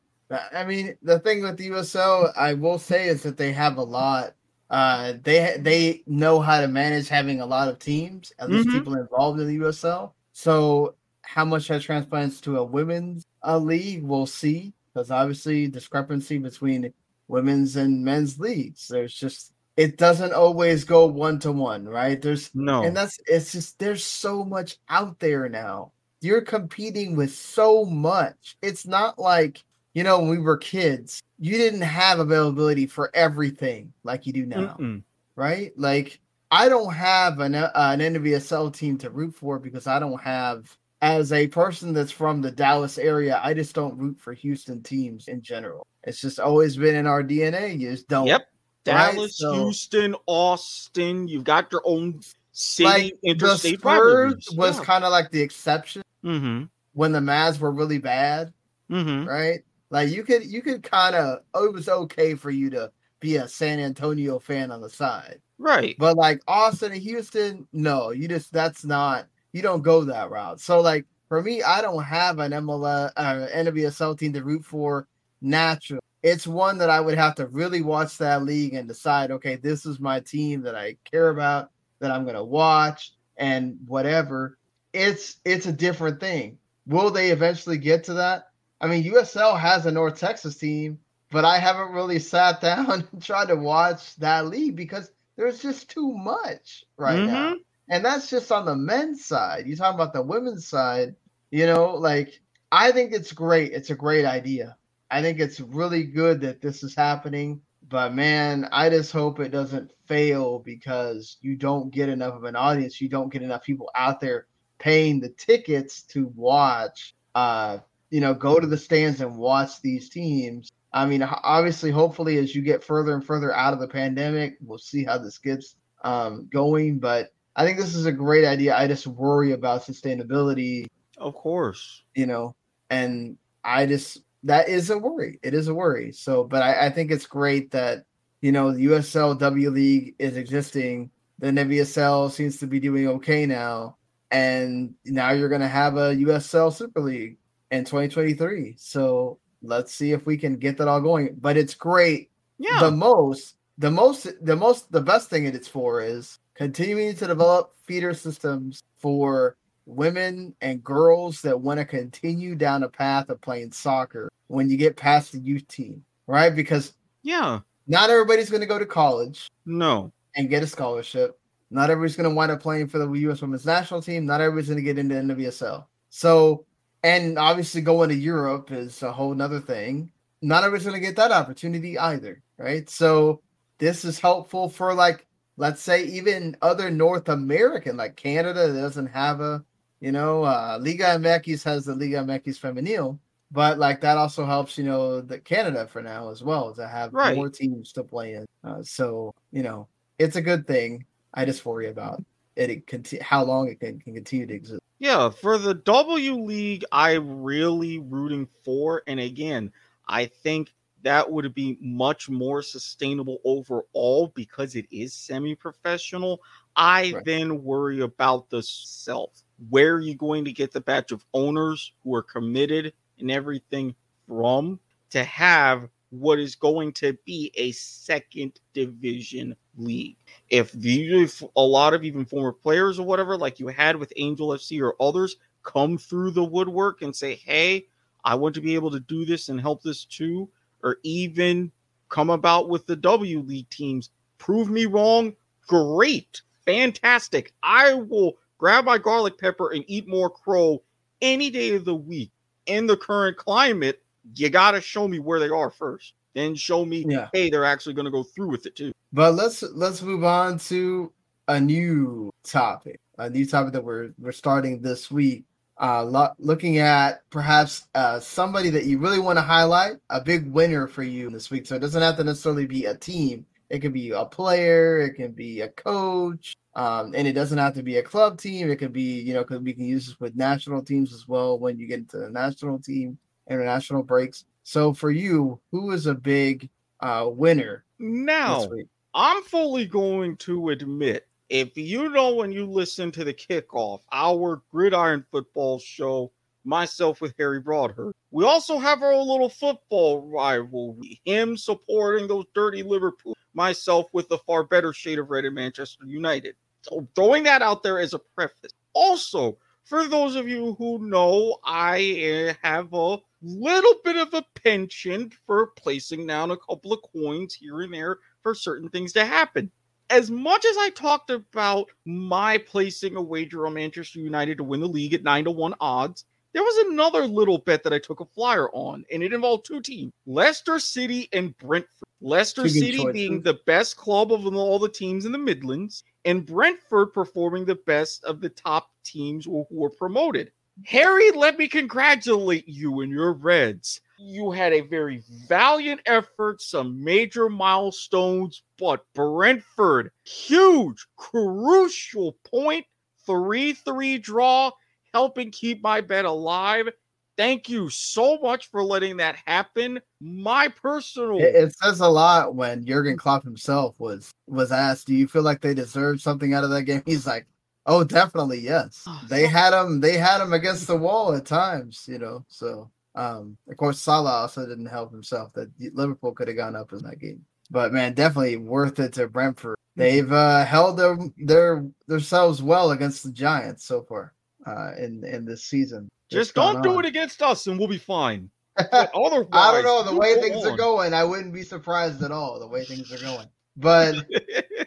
S2: I mean, the thing with the USL, I will say, is that they have a lot. Uh, they they know how to manage having a lot of teams, at least
S3: Mhm.
S2: people involved in the USL. So, how much that transplants to a women's uh, league, we'll see. Because obviously, discrepancy between women's and men's leagues. There's just it doesn't always go one to one, right? There's
S3: no,
S2: and that's it's just there's so much out there now. You're competing with so much. It's not like you know when we were kids, you didn't have availability for everything like you do now, Mm-mm. right? Like I don't have an uh, an NWSL team to root for because I don't have as a person that's from the Dallas area, I just don't root for Houston teams in general. It's just always been in our DNA. You just don't.
S3: Yep. Dallas, right? so, Houston, Austin. You've got your own city
S2: like interstate. The Spurs was kind of like the exception
S3: mm-hmm.
S2: when the Mavs were really bad,
S3: mm-hmm.
S2: right? Like you could you could kind of oh, it was okay for you to be a San Antonio fan on the side,
S3: right?
S2: But like Austin and Houston, no, you just that's not you don't go that route. So like for me, I don't have an MLS uh, NWSL team to root for natural. It's one that I would have to really watch that league and decide, okay, this is my team that I care about, that I'm gonna watch, and whatever. It's it's a different thing. Will they eventually get to that? I mean, USL has a North Texas team, but I haven't really sat down and tried to watch that league because there's just too much right mm-hmm. now and that's just on the men's side. You talk about the women's side, you know, like I think it's great. It's a great idea. I think it's really good that this is happening. But man, I just hope it doesn't fail because you don't get enough of an audience. You don't get enough people out there paying the tickets to watch. Uh, you know, go to the stands and watch these teams. I mean, obviously, hopefully, as you get further and further out of the pandemic, we'll see how this gets um, going. But I think this is a great idea. I just worry about sustainability.
S3: Of course.
S2: You know, and I just that is a worry. It is a worry. So, but I, I think it's great that you know the USL W League is existing. The NWSL seems to be doing okay now, and now you're going to have a USL Super League in 2023. So let's see if we can get that all going. But it's great.
S3: Yeah.
S2: The most, the most, the most, the best thing it's for is continuing to develop feeder systems for women and girls that want to continue down a path of playing soccer when you get past the youth team, right? Because
S3: yeah,
S2: not everybody's going to go to college.
S3: No.
S2: And get a scholarship. Not everybody's going to wind up playing for the U.S. women's national team. Not everybody's going to get into NWSL. So, and obviously going to Europe is a whole nother thing. Not everybody's going to get that opportunity either, right? So, this is helpful for like let's say even other North American, like Canada doesn't have a, you know, uh, Liga MX has the Liga MX Femenil, but like that also helps, you know, the Canada for now as well to have right. more teams to play in. Uh, so you know, it's a good thing. I just worry about it, it conti- how long it can, can continue to exist.
S3: Yeah, for the W League, I'm really rooting for, and again, I think that would be much more sustainable overall because it is semi-professional. I right. then worry about the self. Where are you going to get the batch of owners who are committed and everything from to have what is going to be a second division league? If the if a lot of even former players or whatever, like you had with Angel FC or others, come through the woodwork and say, "Hey, I want to be able to do this and help this too." Or even come about with the W League teams. Prove me wrong. Great. Fantastic. I will grab my garlic pepper and eat more crow any day of the week. In the current climate, you got to show me where they are first. Then show me, yeah. hey, they're actually going to go through with it too.
S2: But let's let's move on to a new topic, a new topic that we're we're starting this week uh, lo- looking at perhaps uh, somebody that you really want to highlight, a big winner for you this week. So it doesn't have to necessarily be a team. It can be a player, it can be a coach, um, and it doesn't have to be a club team. It could be, you know, because we can use this with national teams as well when you get into the national team, international breaks. So for you, who is a big uh, winner?
S3: Now, I'm fully going to admit if you know when you listen to the kickoff, our gridiron football show, myself with Harry Broadhurst, we also have our little football rivalry. Him supporting those dirty Liverpool, myself with the far better shade of red in Manchester United. So throwing that out there as a preface. Also, for those of you who know, I eh, have a little bit of a penchant for placing down a couple of coins here and there for certain things to happen. As much as I talked about my placing a wager on Manchester United to win the league at 9 to 1 odds, there was another little bet that I took a flyer on, and it involved two teams Leicester City and Brentford. Leicester City choices. being the best club of all the teams in the Midlands, and Brentford performing the best of the top teams who were promoted. Harry, let me congratulate you and your Reds. You had a very valiant effort, some major milestones, but Brentford, huge, crucial point, 3 3 draw, helping keep my bet alive. Thank you so much for letting that happen. My personal
S2: it, it, says a lot when Jurgen Klopp himself was was asked, "Do you feel like they deserved something out of that game?" He's like, "Oh, definitely, yes. Oh, they had them. They had them against the wall at times, you know." So, um, of course, Salah also didn't help himself. That Liverpool could have gone up in that game, but man, definitely worth it to Brentford. They've uh, held their their themselves well against the Giants so far uh, in in this season.
S3: Just don't do it against us, and we'll be fine.
S2: I don't know the way things on. are going. I wouldn't be surprised at all the way things are going. But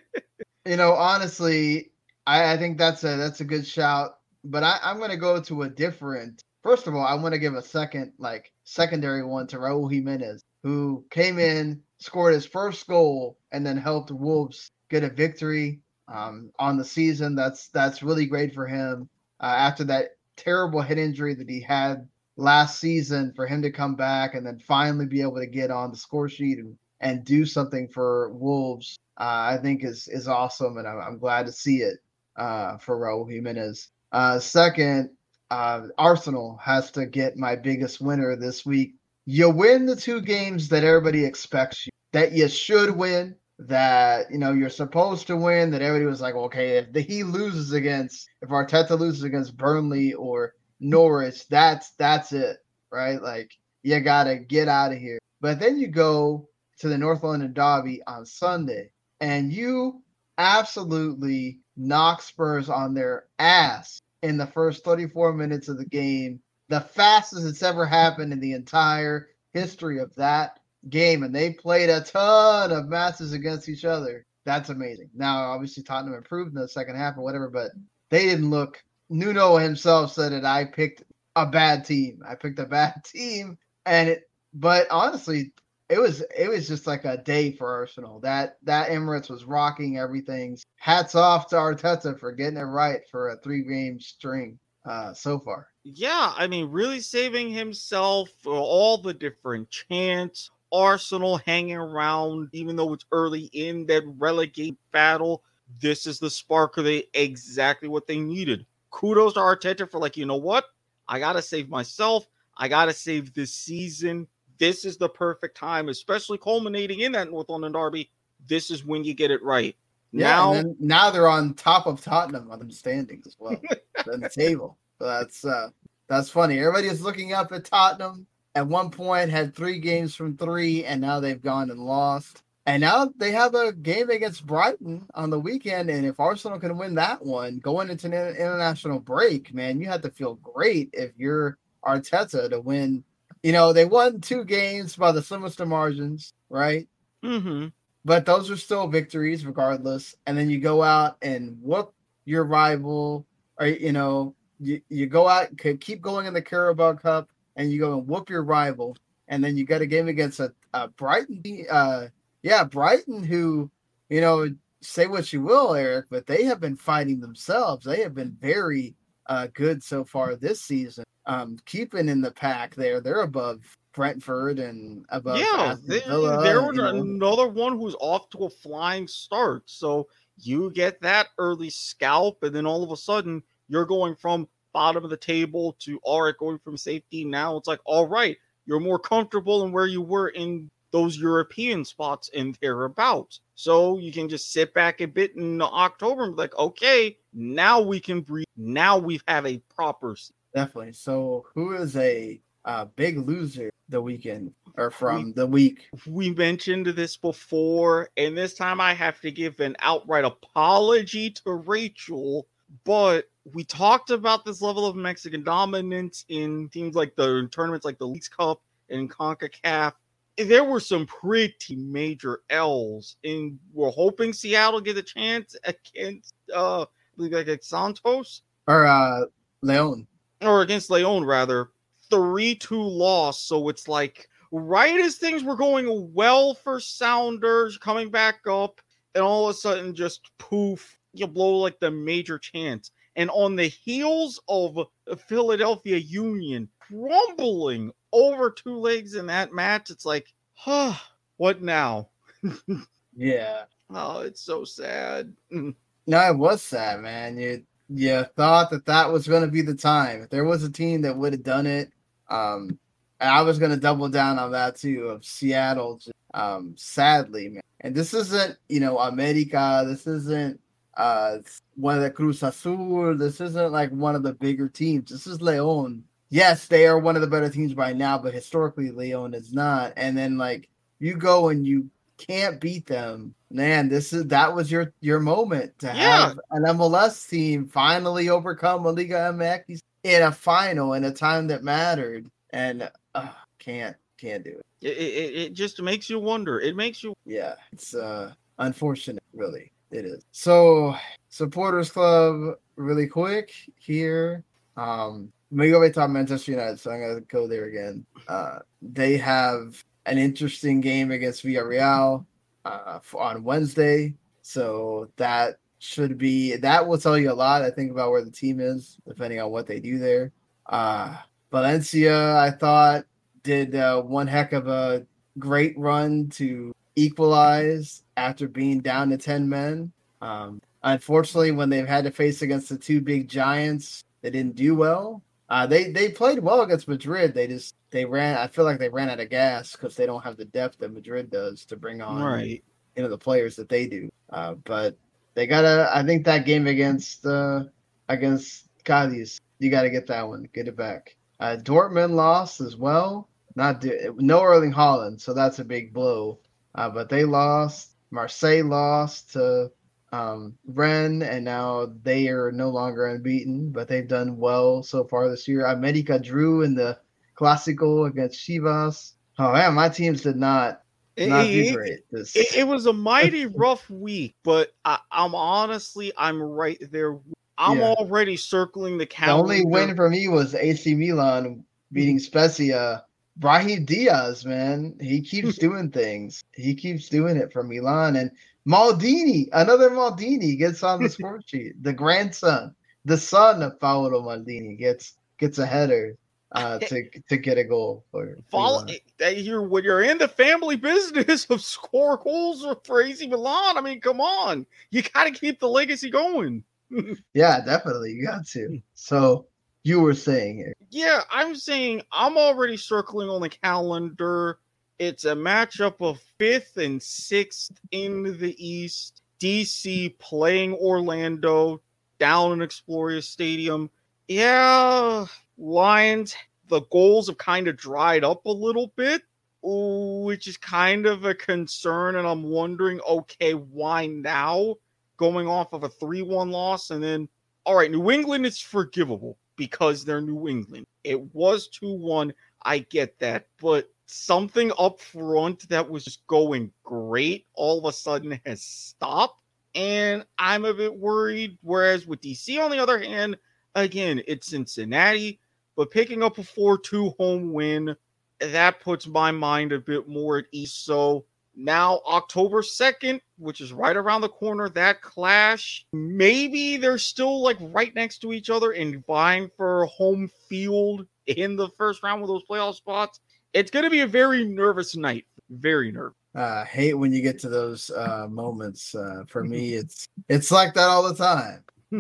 S2: you know, honestly, I, I, think that's a that's a good shout. But I, I'm going to go to a different. First of all, I want to give a second like secondary one to Raul Jimenez, who came in, scored his first goal, and then helped Wolves get a victory um, on the season. That's that's really great for him. Uh, after that terrible head injury that he had last season for him to come back and then finally be able to get on the score sheet and, and do something for Wolves, uh, I think is is awesome, and I'm, I'm glad to see it uh, for Raul Jimenez. Uh, second, uh, Arsenal has to get my biggest winner this week. You win the two games that everybody expects you that you should win that you know you're supposed to win. That everybody was like, okay, if the, he loses against, if Arteta loses against Burnley or Norwich, that's that's it, right? Like you gotta get out of here. But then you go to the North London Derby on Sunday, and you absolutely knock Spurs on their ass in the first 34 minutes of the game, the fastest it's ever happened in the entire history of that game and they played a ton of matches against each other. That's amazing. Now, obviously, Tottenham improved in the second half or whatever, but they didn't look. Nuno himself said that I picked a bad team. I picked a bad team, and it. But honestly, it was it was just like a day for Arsenal. That that Emirates was rocking everything. Hats off to Arteta for getting it right for a three game string uh, so far.
S3: Yeah, I mean, really saving himself for all the different chants, Arsenal hanging around, even though it's early in that relegate battle. This is the spark of exactly what they needed. Kudos to Arteta for like, you know what? I gotta save myself. I gotta save this season. This is the perfect time, especially culminating in that North London derby. This is when you get it right.
S2: Yeah, now, now they're on top of Tottenham on the standings as well, on the table. That's uh, that's funny. Everybody is looking up at Tottenham at one point had three games from three, and now they've gone and lost. And now they have a game against Brighton on the weekend. And if Arsenal can win that one, going into an international break, man, you have to feel great if you're Arteta to win. You know, they won two games by the slimmest of margins, right?
S3: Mm-hmm.
S2: But those are still victories regardless. And then you go out and whoop your rival, or, you know, you, you go out, and keep going in the Carabao Cup and you go and whoop your rival, and then you got a game against a, a Brighton, uh, yeah, Brighton, who, you know, say what you will, Eric, but they have been fighting themselves. They have been very uh, good so far this season. Um, keeping in the pack there, they're above Brentford and above.
S3: Yeah, they, they're another one who's off to a flying start. So you get that early scalp, and then all of a sudden you're going from bottom of the table to all right, going from safety now. It's like, all right, you're more comfortable in where you were in those European spots and thereabouts. So you can just sit back a bit in October and be like, okay, now we can breathe. Now we have a proper.
S2: Definitely. So who is a uh, big loser the weekend or from we, the week?
S3: We mentioned this before, and this time I have to give an outright apology to Rachel, but we talked about this level of Mexican dominance in teams like the tournaments like the Leagues Cup and CONCACAF. There were some pretty major L's, and we're hoping Seattle get a chance against uh like Santos
S2: or uh Leon
S3: or against Leon rather. Three two loss, so it's like right as things were going well for Sounders coming back up, and all of a sudden just poof, you blow like the major chance. And on the heels of Philadelphia Union crumbling over two legs in that match, it's like, huh, what now?
S2: yeah.
S3: Oh, it's so sad.
S2: no, it was sad, man. You you thought that that was going to be the time. If there was a team that would have done it, um, I was going to double down on that too of Seattle. Um, sadly, man. And this isn't, you know, America. This isn't uh one of the Cruz Azul. This isn't like one of the bigger teams. This is Leon. Yes, they are one of the better teams by now, but historically Leon is not. And then like you go and you can't beat them. Man, this is that was your your moment to yeah. have an MLS team finally overcome a Liga MX in a final in a time that mattered. And uh, can't can't do it.
S3: It, it. it just makes you wonder. It makes you
S2: yeah. It's uh unfortunate, really. It is. So supporters club, really quick here. Um, we go back to Manchester United, so I'm gonna go there again. Uh, they have an interesting game against Villarreal uh, on Wednesday, so that should be that will tell you a lot. I think about where the team is, depending on what they do there. Uh, Valencia, I thought, did uh, one heck of a great run to equalize after being down to 10 men. Um, unfortunately, when they've had to face against the two big giants, they didn't do well. Uh, they they played well against Madrid. They just they ran. I feel like they ran out of gas because they don't have the depth that Madrid does to bring on
S3: right.
S2: you know the players that they do. Uh, but they gotta. I think that game against uh, against Cadiz, you got to get that one. Get it back. Uh, Dortmund lost as well. Not do, no Erling Haaland, so that's a big blow. Uh, but they lost. Marseille lost to um, Rennes, and now they are no longer unbeaten, but they've done well so far this year. America drew in the classical against Chivas. Oh man, my teams did not not it, do great.
S3: It, it, was a mighty rough week, but I, am honestly I'm right there. I'm yeah. already circling the calendar.
S2: The only win for me was AC Milan beating Spezia Brahim Diaz, man, he keeps doing things. He keeps doing it for Milan and Maldini. Another Maldini gets on the score sheet. The grandson, the son of Paolo Maldini, gets gets a header uh, to to get a goal for.
S3: Follow you're when you're in the family business of score goals for AC Milan. I mean, come on, you got to keep the legacy going.
S2: yeah, definitely, you got to. So you were saying here.
S3: Yeah, I'm saying I'm already circling on the calendar. It's a matchup of fifth and sixth in the East. DC playing Orlando down in Exploria Stadium. Yeah, Lions, the goals have kind of dried up a little bit, which is kind of a concern. And I'm wondering, okay, why now? Going off of a 3 1 loss, and then, all right, New England is forgivable because they're New England. It was 2 1. I get that. But something up front that was just going great all of a sudden has stopped. And I'm a bit worried. Whereas with DC, on the other hand, again, it's Cincinnati, but picking up a 4 2 home win, that puts my mind a bit more at ease. So now October 2nd, which is right around the corner, that clash, maybe they're still like right next to each other and vying for home field in the first round with those playoff spots. It's going to be a very nervous night. Very nervous.
S2: Uh, hate when you get to those uh, moments. Uh, for me, it's it's like that all the time.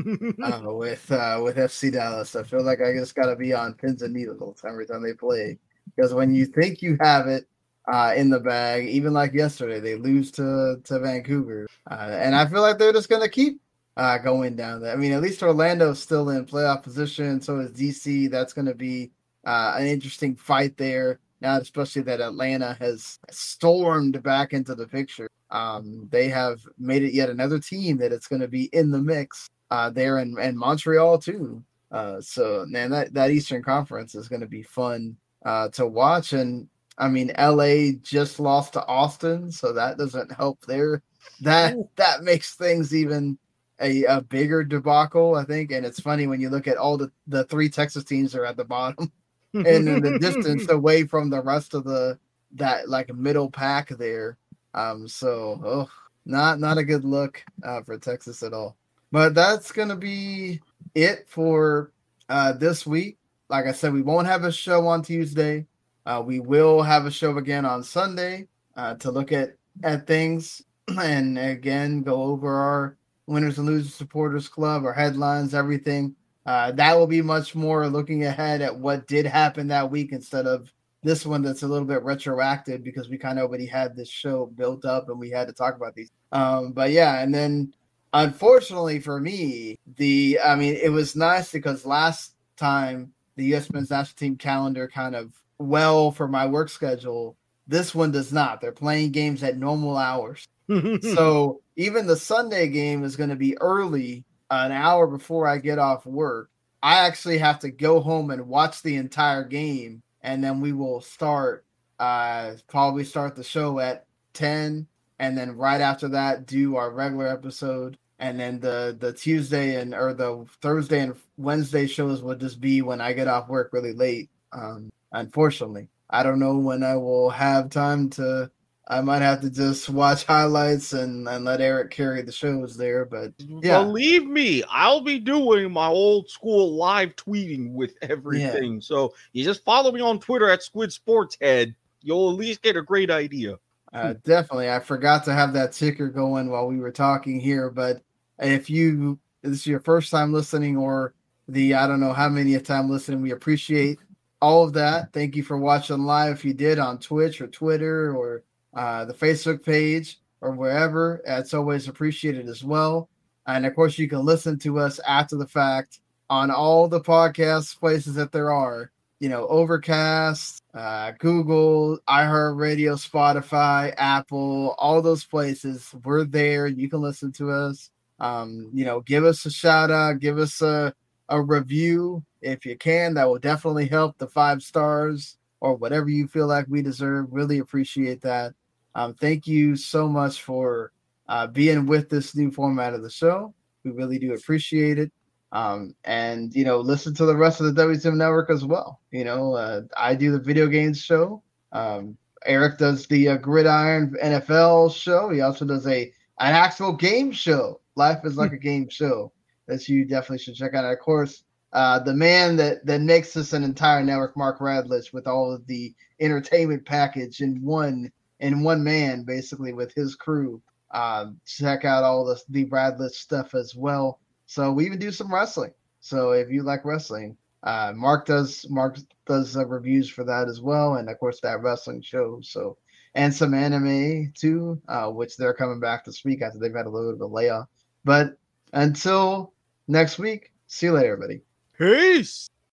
S2: uh, with uh, with FC Dallas, I feel like I just got to be on pins and needles every time they play because when you think you have it, uh, in the bag. Even like yesterday, they lose to to Vancouver, uh, and I feel like they're just gonna keep uh, going down there. I mean, at least Orlando's still in playoff position. So is DC. That's gonna be uh, an interesting fight there. Now, especially that Atlanta has stormed back into the picture. Um, they have made it yet another team that it's going to be in the mix uh, there in, in Montreal too. Uh, so man, that, that Eastern Conference is going to be fun uh, to watch. And I mean, LA just lost to Austin, so that doesn't help there. That that makes things even a, a bigger debacle, I think. And it's funny when you look at all the, the three Texas teams are at the bottom and in the distance away from the rest of the that like middle pack there. Um, so oh, not not a good look uh, for Texas at all. But that's gonna be it for uh, this week. Like I said, we won't have a show on Tuesday. Uh, we will have a show again on Sunday uh, to look at at things and again go over our winners and losers supporters club, our headlines, everything. Uh, that will be much more looking ahead at what did happen that week instead of this one that's a little bit retroactive because we kind of already had this show built up and we had to talk about these. Um, but yeah, and then unfortunately for me, the I mean, it was nice because last time the U.S. men's national team calendar kind of well for my work schedule. This one does not. They're playing games at normal hours. so even the Sunday game is going to be early, an hour before I get off work. I actually have to go home and watch the entire game, and then we will start. Uh, probably start the show at ten, and then right after that, do our regular episode, and then the the Tuesday and or the Thursday and Wednesday shows will just be when I get off work really late. Um, unfortunately, I don't know when I will have time to I might have to just watch highlights and, and let Eric carry the shows there. But yeah,
S3: believe me, I'll be doing my old school live tweeting with everything. Yeah. So you just follow me on Twitter at Squid Sports Head. You'll at least get a great idea.
S2: Uh, definitely. I forgot to have that ticker going while we were talking here. But if you this is your first time listening or the I don't know how many a time listening, we appreciate all of that. Thank you for watching live if you did on Twitch or Twitter or uh, the Facebook page, or wherever. It's always appreciated as well. And of course, you can listen to us after the fact on all the podcast places that there are. You know, Overcast, uh, Google, iHeartRadio, Spotify, Apple, all those places. We're there. You can listen to us. Um, you know, give us a shout out, give us a, a review if you can. That will definitely help the five stars or whatever you feel like we deserve. Really appreciate that. Um, thank you so much for uh, being with this new format of the show. We really do appreciate it. Um, and you know, listen to the rest of the WTM network as well. You know, uh, I do the video games show. Um, Eric does the uh, Gridiron NFL show. He also does a an actual game show. Life is like a game show that you definitely should check out. And of course, uh, the man that that makes this an entire network, Mark Radlich, with all of the entertainment package in one in one man, basically with his crew. Uh, check out all the the Bradley stuff as well. So we even do some wrestling. So if you like wrestling, uh, Mark does Mark does uh, reviews for that as well, and of course that wrestling show. So and some anime too, uh, which they're coming back this week after they've had a little bit of a layoff. But until next week, see you later, everybody.
S3: Peace.